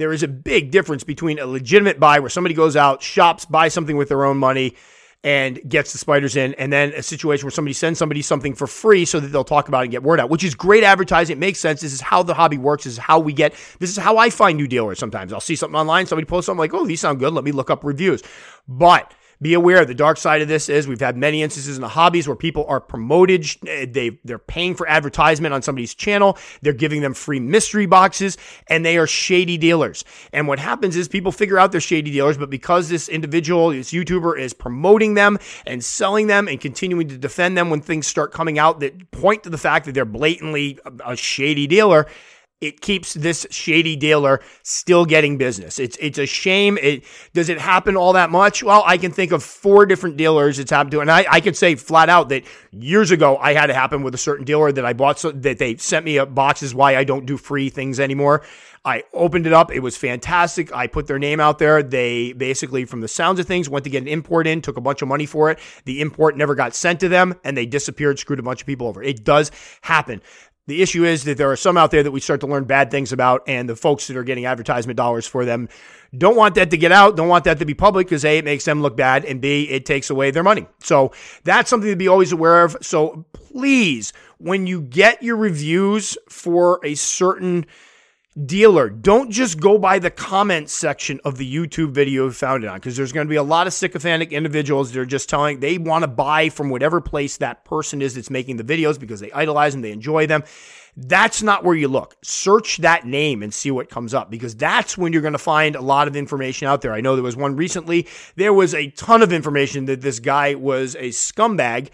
Speaker 1: There is a big difference between a legitimate buy where somebody goes out, shops, buys something with their own money, and gets the spiders in, and then a situation where somebody sends somebody something for free so that they'll talk about it and get word out, which is great advertising. It makes sense. This is how the hobby works. This is how we get, this is how I find new dealers sometimes. I'll see something online, somebody posts something like, oh, these sound good. Let me look up reviews. But be aware of the dark side of this is we've had many instances in the hobbies where people are promoted. Eh, they, they're paying for advertisement on somebody's channel. They're giving them free mystery boxes and they are shady dealers. And what happens is people figure out they're shady dealers, but because this individual, this YouTuber is promoting them and selling them and continuing to defend them when things start coming out that point to the fact that they're blatantly a shady dealer, it keeps this shady dealer still getting business. It's it's a shame. It does it happen all that much? Well, I can think of four different dealers it's happened to, and I, I can say flat out that years ago I had it happen with a certain dealer that I bought so that they sent me a boxes why I don't do free things anymore. I opened it up. It was fantastic. I put their name out there. They basically, from the sounds of things, went to get an import in, took a bunch of money for it. The import never got sent to them, and they disappeared, screwed a bunch of people over. It does happen. The issue is that there are some out there that we start to learn bad things about, and the folks that are getting advertisement dollars for them don't want that to get out, don't want that to be public because A, it makes them look bad, and B, it takes away their money. So that's something to be always aware of. So please, when you get your reviews for a certain dealer. Don't just go by the comment section of the YouTube video you found it on because there's going to be a lot of sycophantic individuals that are just telling they want to buy from whatever place that person is that's making the videos because they idolize them, they enjoy them. That's not where you look. Search that name and see what comes up because that's when you're going to find a lot of information out there. I know there was one recently. There was a ton of information that this guy was a scumbag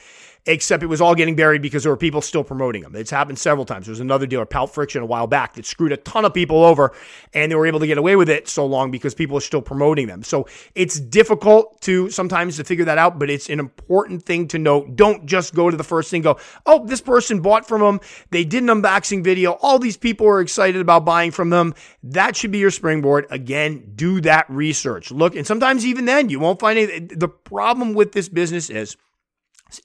Speaker 1: except it was all getting buried because there were people still promoting them. It's happened several times. There was another dealer, Palt Friction, a while back that screwed a ton of people over, and they were able to get away with it so long because people are still promoting them. So it's difficult to sometimes to figure that out, but it's an important thing to note. Don't just go to the first thing, go, oh, this person bought from them. They did an unboxing video. All these people are excited about buying from them. That should be your springboard. Again, do that research. Look, and sometimes even then you won't find any. The problem with this business is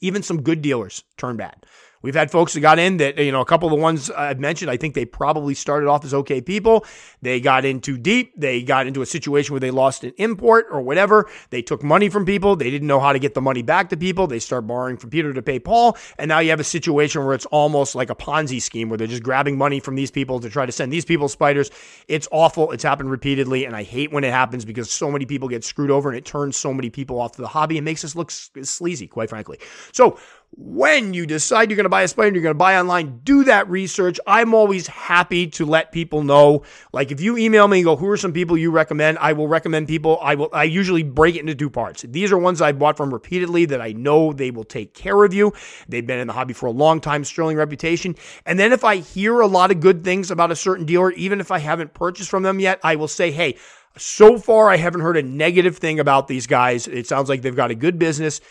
Speaker 1: even some good dealers turn bad. We've had folks that got in that, you know, a couple of the ones I've mentioned, I think they probably started off as okay people. They got in too deep. They got into a situation where they lost an import or whatever. They took money from people. They didn't know how to get the money back to people. They start borrowing from Peter to pay Paul. And now you have a situation where it's almost like a Ponzi scheme where they're just grabbing money from these people to try to send these people spiders. It's awful. It's happened repeatedly. And I hate when it happens because so many people get screwed over and it turns so many people off to the hobby and makes us look sleazy, quite frankly. So, when you decide you're going to buy a spider, you're going to buy online, do that research. I'm always happy to let people know. Like if you email me and go, who are some people you recommend? I will recommend people. I will, I usually break it into two parts. These are ones I bought from repeatedly that I know they will take care of you. They've been in the hobby for a long time, sterling reputation. And then if I hear a lot of good things about a certain dealer, even if I haven't purchased from them yet, I will say, hey, so far I haven't heard a negative thing about these guys. It sounds like they've got a good business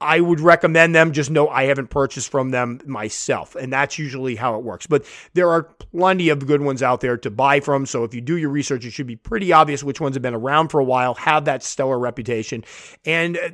Speaker 1: I would recommend them. Just know I haven't purchased from them myself. And that's usually how it works. But there are plenty of good ones out there to buy from. So if you do your research, it should be pretty obvious which ones have been around for a while, have that stellar reputation, and uh,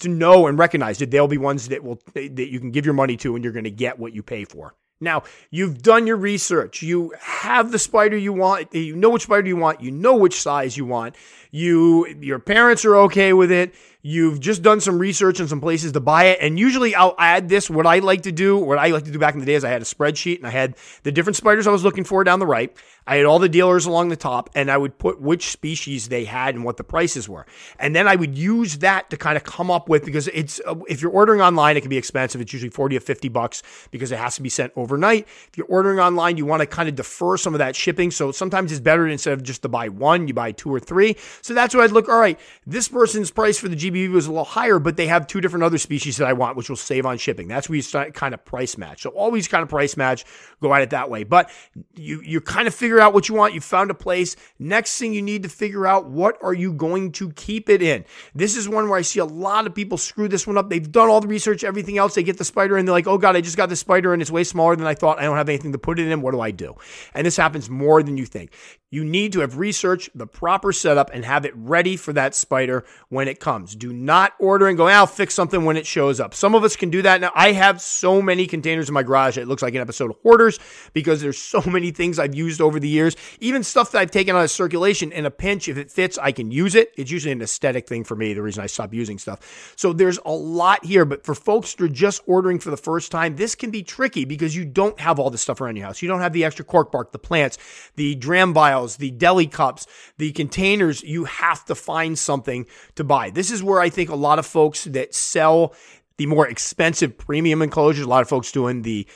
Speaker 1: to know and recognize that they'll be ones that will that you can give your money to and you're going to get what you pay for. Now, you've done your research. You have the spider you want. You know which spider you want. You know which size you want. You your parents are okay with it You've just done some research on some places to buy it. And usually I'll add this. What I like to do, what I like to do back in the day is I had a spreadsheet and I had the different spiders I was looking for down the right. I had all the dealers along the top and I would put which species they had and what the prices were. And then I would use that to kind of come up with because it's, uh, if you're ordering online, it can be expensive. It's usually 40 or 50 bucks because it has to be sent overnight. If you're ordering online, you want to kind of defer some of that shipping. So sometimes it's better instead of just to buy one, you buy two or three. So that's what I'd look. All right, this person's price for the GB GBB was a little higher, but they have two different other species that I want, which will save on shipping. That's where you start kind of price match. So always kind of price match, go at it that way. But you you kind of figure out what you want. You found a place. Next thing you need to figure out what are you going to keep it in. This is one where I see a lot of people screw this one up. They've done all the research, everything else. They get the spider and they're like, oh God, I just got the spider and it's way smaller than I thought. I don't have anything to put it in. What do I do? And this happens more than you think. You need to have researched the proper setup and have it ready for that spider when it comes. Do not order and go, I'll fix something when it shows up. Some of us can do that. Now, I have so many containers in my garage. It looks like an episode of Hoarders because there's so many things I've used over the years. Even stuff that I've taken out of circulation in a pinch, if it fits, I can use it. It's usually an aesthetic thing for me, the reason I stop using stuff. So there's a lot here. But for folks that are just ordering for the first time, this can be tricky because you don't have all the stuff around your house. You don't have the extra cork bark, the plants, the dram vials the deli cups, the containers, you have to find something to buy. This is where I think a lot of folks that sell the more expensive premium enclosures, a lot of folks doing the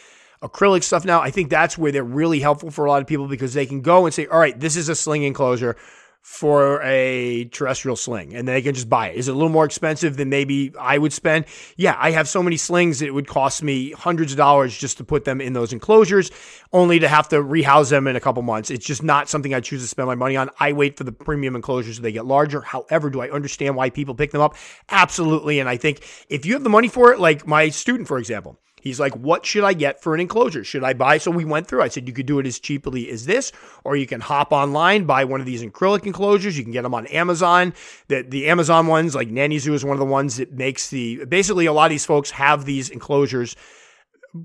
Speaker 1: acrylic stuff now, I think that's where they're really helpful for a lot of people because they can go and say, all right, this is a sling enclosure for a terrestrial sling and then they can just buy it. Is it a little more expensive than maybe I would spend? Yeah, I have so many slings it would cost me hundreds of dollars just to put them in those enclosures, only to have to rehouse them in a couple months. It's just not something I choose to spend my money on. I wait for the premium enclosures so they get larger. However, do I understand why people pick them up? Absolutely. And I think if you have the money for it, like my student, for example, He's like, what should I get for an enclosure? Should I buy? So we went through. I said, you could do it as cheaply as this, or you can hop online, buy one of these acrylic enclosures. You can get them on Amazon. The, the Amazon ones, like Nanny Zoo is one of the ones that makes the, basically a lot of these folks have these enclosures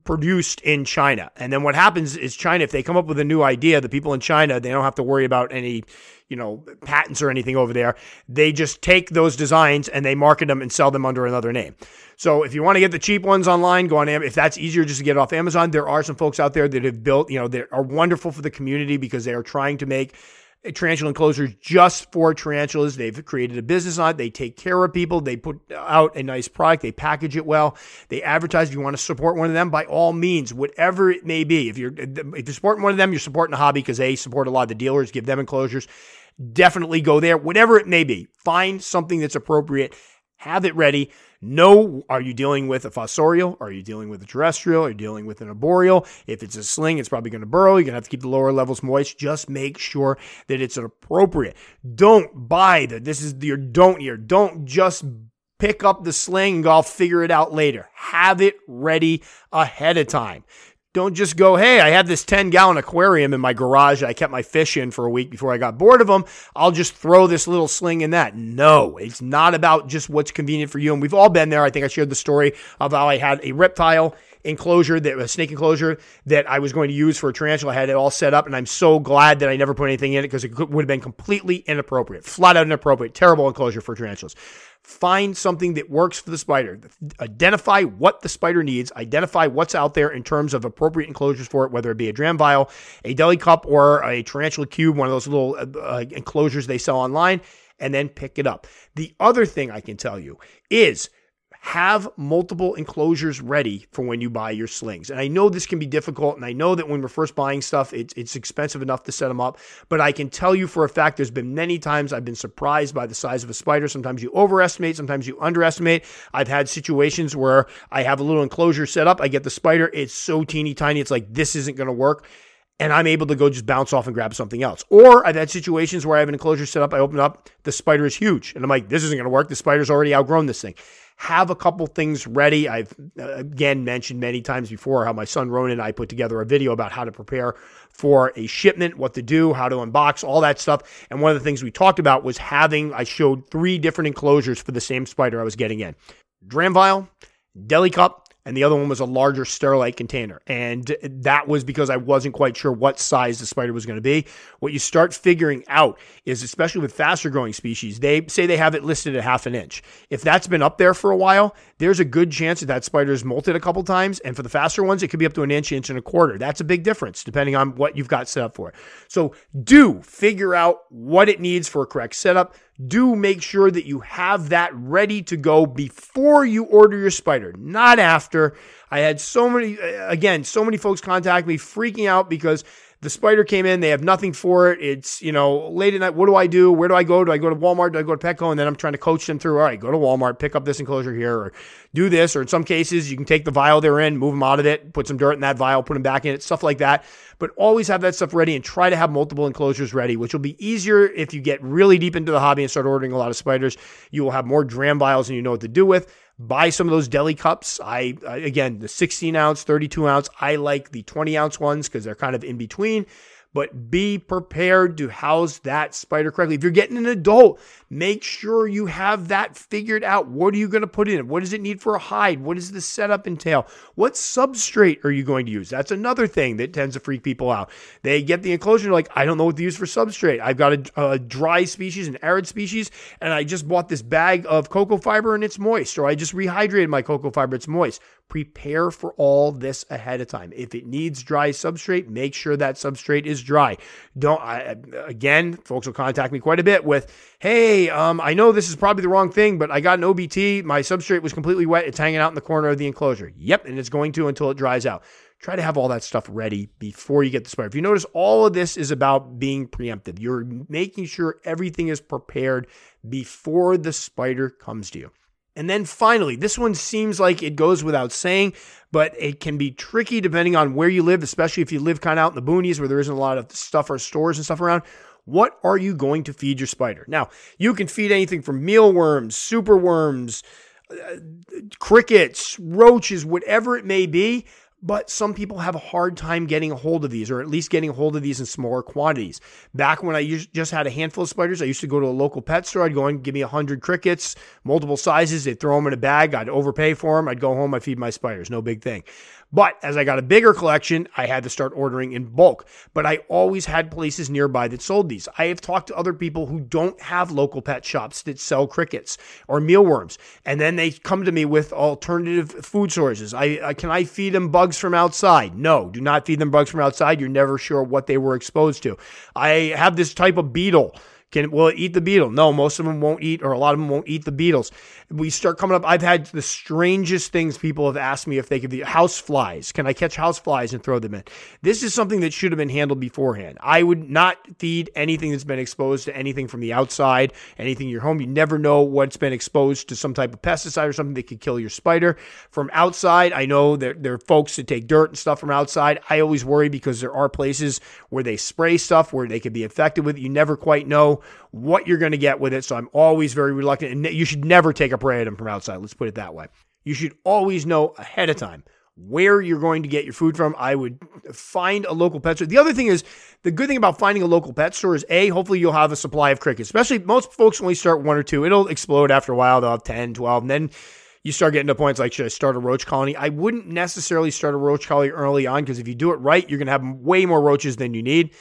Speaker 1: produced in China. And then what happens is China, if they come up with a new idea, the people in China, they don't have to worry about any, you know, patents or anything over there. They just take those designs and they market them and sell them under another name. So if you want to get the cheap ones online, go on. If that's easier just to get off Amazon, there are some folks out there that have built, you know, that are wonderful for the community because they are trying to make tarantula enclosures just for tarantulas. They've created a business on it. They take care of people. They put out a nice product. They package it well. They advertise. If you want to support one of them, by all means, whatever it may be. If you're if you're supporting one of them, you're supporting the hobby because they support a lot of the dealers, give them enclosures. Definitely go there. Whatever it may be, find something that's appropriate. Have it ready. Know are you dealing with a fossorial? Are you dealing with a terrestrial? Are you dealing with an arboreal? If it's a sling, it's probably going to burrow. You're going to have to keep the lower levels moist. Just make sure that it's appropriate. Don't buy the, this is your don't here. Don't just pick up the sling and go, I'll figure it out later. Have it ready ahead of time. Don't just go, hey, I have this 10 gallon aquarium in my garage. I kept my fish in for a week before I got bored of them. I'll just throw this little sling in that. No, it's not about just what's convenient for you. And we've all been there. I think I shared the story of how I had a reptile enclosure that a snake enclosure that I was going to use for a tarantula. I had it all set up, and I'm so glad that I never put anything in it because it would have been completely inappropriate, flat out inappropriate, terrible enclosure for tarantulas. Find something that works for the spider. Identify what the spider needs. Identify what's out there in terms of appropriate enclosures for it, whether it be a dram vial, a deli cup, or a tarantula cube, one of those little uh, uh enclosures they sell online, and then pick it up. The other thing I can tell you is have multiple enclosures ready for when you buy your slings. And I know this can be difficult, and I know that when we're first buying stuff, it's, it's expensive enough to set them up. But I can tell you for a fact, there's been many times I've been surprised by the size of a spider. Sometimes you overestimate, sometimes you underestimate. I've had situations where I have a little enclosure set up, I get the spider, it's so teeny tiny, it's like this isn't going to work and I'm able to go just bounce off and grab something else. Or I've had situations where I have an enclosure set up, I open up, the spider is huge, and I'm like, this isn't going to work. The spider's already outgrown this thing have a couple things ready. I've uh, again mentioned many times before how my son Ronan and I put together a video about how to prepare for a shipment, what to do, how to unbox, all that stuff. And one of the things we talked about was having, I showed three different enclosures for the same spider I was getting in dram vial, deli cup, and the other one was a larger Sterilite container. And that was because I wasn't quite sure what size the spider was going to be. What you start figuring out is, especially with faster growing species, they say they have it listed at half an inch. If that's been up there for a while, there's a good chance that that spider's molted a couple times. And for the faster ones, it could be up to an inch, inch and a quarter. That's a big difference depending on what you've got set up for it. So do figure out what it needs for a correct setup do make sure that you have that ready to go before you order your spider, not after. I had so many, again, so many folks contact me freaking out because the spider came in. They have nothing for it. It's, you know, late at night. What do I do? Where do I go? Do I go to Walmart? Do I go to Petco? And then I'm trying to coach them through, all right, go to Walmart, pick up this enclosure here, or do this. Or in some cases, you can take the vial they're in, move them out of it, put some dirt in that vial, put them back in it, stuff like that. But always have that stuff ready and try to have multiple enclosures ready, which will be easier if you get really deep into the hobby and start ordering a lot of spiders. You will have more dram vials and you know what to do with buy some of those deli cups. I, again, the 16 ounce, 32 ounce. I like the 20 ounce ones because they're kind of in between but be prepared to house that spider correctly. If you're getting an adult, make sure you have that figured out. What are you going to put in it? What does it need for a hide? What does the setup entail? What substrate are you going to use? That's another thing that tends to freak people out. They get the enclosure, like, I don't know what to use for substrate. I've got a, a dry species, an arid species, and I just bought this bag of cocoa fiber and it's moist, or I just rehydrated my cocoa fiber, it's moist. Prepare for all this ahead of time. If it needs dry substrate, make sure that substrate is dry. Don't I, again, folks will contact me quite a bit with, "Hey, um, I know this is probably the wrong thing, but I got an OBT. My substrate was completely wet. It's hanging out in the corner of the enclosure. Yep, and it's going to until it dries out." try to have all that stuff ready before you get the spider. If you notice, all of this is about being preemptive. You're making sure everything is prepared before the spider comes to you. And then finally, this one seems like it goes without saying, but it can be tricky depending on where you live, especially if you live kind of out in the boonies where there isn't a lot of stuff or stores and stuff around. What are you going to feed your spider? Now, you can feed anything from mealworms, superworms, uh, crickets, roaches, whatever it may be but some people have a hard time getting a hold of these, or at least getting a hold of these in smaller quantities. Back when I just had a handful of spiders, I used to go to a local pet store. I'd go and give me 100 crickets, multiple sizes. They'd throw them in a bag. I'd overpay for them. I'd go home, I'd feed my spiders. No big thing. But as I got a bigger collection, I had to start ordering in bulk. But I always had places nearby that sold these. I have talked to other people who don't have local pet shops that sell crickets or mealworms. And then they come to me with alternative food sources. I, I can I feed them bugs from outside? No, do not feed them bugs from outside. You're never sure what they were exposed to. I have this type of beetle can will it eat the beetle? No, most of them won't eat, or a lot of them won't eat the beetles. We start coming up. I've had the strangest things people have asked me if they could be house flies. Can I catch house flies and throw them in? This is something that should have been handled beforehand. I would not feed anything that's been exposed to anything from the outside, anything in your home. You never know what's been exposed to some type of pesticide or something that could kill your spider. From outside, I know that there are folks that take dirt and stuff from outside. I always worry because there are places where they spray stuff where they could be infected with it. You never quite know what you're going to get with it. So I'm always very reluctant. And you should never take a prey item from outside. Let's put it that way. You should always know ahead of time where you're going to get your food from. I would find a local pet store. The other thing is the good thing about finding a local pet store is A, hopefully you'll have a supply of crickets, especially most folks only start one or two. It'll explode after a while. They'll have 10, 12, and then you start getting to points like, should I start a roach colony? I wouldn't necessarily start a roach colony early on because if you do it right, you're going to have way more roaches than you need.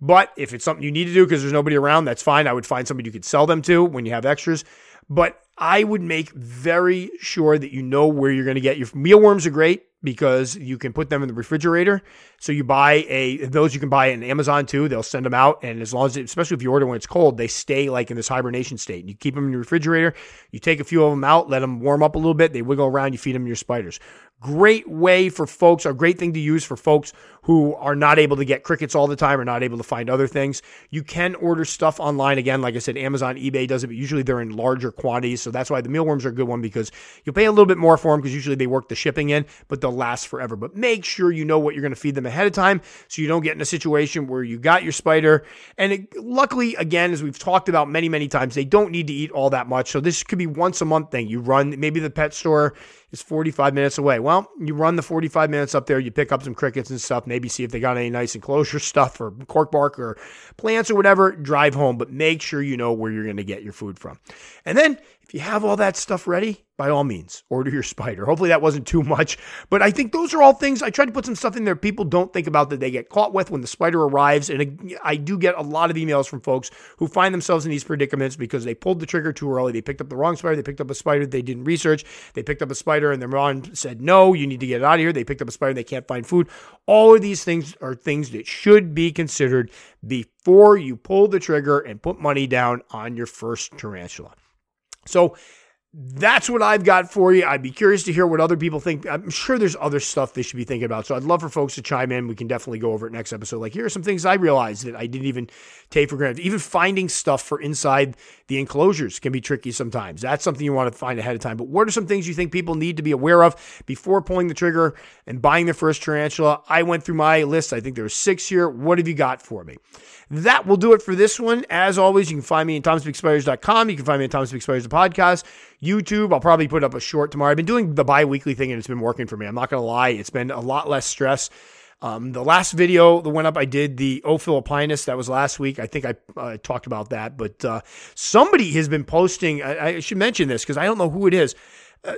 Speaker 1: But if it's something you need to do because there's nobody around, that's fine. I would find somebody you could sell them to when you have extras. But I would make very sure that you know where you're going to get your mealworms are great because you can put them in the refrigerator. So you buy a those you can buy in Amazon too. They'll send them out, and as long as especially if you order when it's cold, they stay like in this hibernation state. You keep them in your refrigerator. You take a few of them out, let them warm up a little bit. They wiggle around. You feed them your spiders. Great way for folks, a great thing to use for folks who are not able to get crickets all the time or not able to find other things. You can order stuff online. Again, like I said, Amazon, eBay does it, but usually they're in larger quantities. So that's why the mealworms are a good one because you'll pay a little bit more for them because usually they work the shipping in, but they'll last forever. But make sure you know what you're going to feed them ahead of time so you don't get in a situation where you got your spider. And it, luckily, again, as we've talked about many, many times, they don't need to eat all that much. So this could be once a month thing. You run, maybe the pet store is 45 minutes away. Well, you run the 45 minutes up there, you pick up some crickets and stuff, maybe see if they got any nice enclosure stuff or cork bark or plants or whatever, drive home, but make sure you know where you're going to get your food from. And then if you have all that stuff ready, by all means, order your spider. Hopefully that wasn't too much, but I think those are all things I tried to put some stuff in there people don't think about that they get caught with when the spider arrives. And uh, I do get a lot of emails from folks who find themselves in these predicaments because they pulled the trigger too early. They picked up the wrong spider. They picked up a spider they didn't research. They picked up a spider and their mom said, no, you need to get it out of here. They picked up a spider and they can't find food. All of these things are things that should be considered before you pull the trigger and put money down on your first tarantula. So that's what I've got for you. I'd be curious to hear what other people think. I'm sure there's other stuff they should be thinking about. So I'd love for folks to chime in. We can definitely go over it next episode. Like, here are some things I realized that I didn't even take for granted. Even finding stuff for inside the enclosures can be tricky sometimes. That's something you want to find ahead of time. But what are some things you think people need to be aware of before pulling the trigger and buying their first tarantula? I went through my list. I think there six here. What have you got for me? That will do it for this one. As always, you can find me at TomsBigSpiders.com. You can find me at Thomas the podcast. YouTube, I'll probably put up a short tomorrow. I've been doing the bi weekly thing and it's been working for me. I'm not going to lie. It's been a lot less stress. Um, the last video the one up, I did the Ophiolpinus. That was last week. I think I uh, talked about that. But uh, somebody has been posting. I, I should mention this because I don't know who it is. Uh,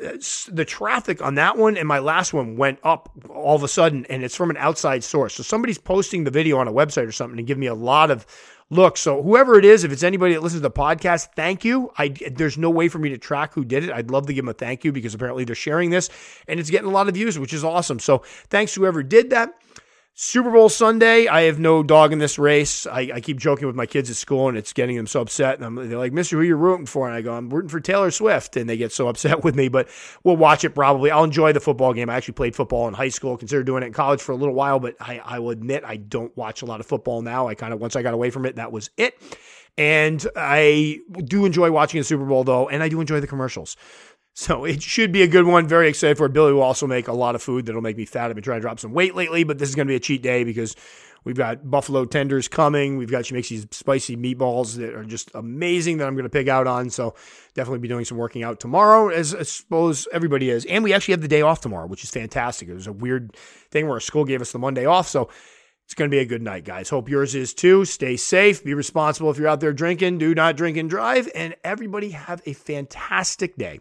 Speaker 1: the traffic on that one and my last one went up all of a sudden, and it's from an outside source. So somebody's posting the video on a website or something and give me a lot of look. So whoever it is, if it's anybody that listens to the podcast, thank you. I there's no way for me to track who did it. I'd love to give them a thank you because apparently they're sharing this and it's getting a lot of views, which is awesome. So thanks whoever did that. Super Bowl Sunday, I have no dog in this race. I, I, keep joking with my kids at school, and it's getting them so upset. And I'm, they're like, "Mister, who are you rooting for?" And I go, "I'm rooting for Taylor Swift," and they get so upset with me. But we'll watch it probably. I'll enjoy the football game. I actually played football in high school. Considered doing it in college for a little while, but I, I will admit I don't watch a lot of football now. I kind of once I got away from it, that was it. And I do enjoy watching the Super Bowl though, and I do enjoy the commercials. So it should be a good one. Very excited for it. Billy will also make a lot of food that'll make me fat. I've been trying to drop some weight lately, but this is going to be a cheat day because we've got buffalo tenders coming. We've got she makes these spicy meatballs that are just amazing that I'm going to pig out on. So definitely be doing some working out tomorrow, as I suppose everybody is. And we actually have the day off tomorrow, which is fantastic. It was a weird thing where our school gave us the Monday off, so. It's going to be a good night, guys. Hope yours is too. Stay safe. Be responsible if you're out there drinking. Do not drink and drive. And everybody have a fantastic day.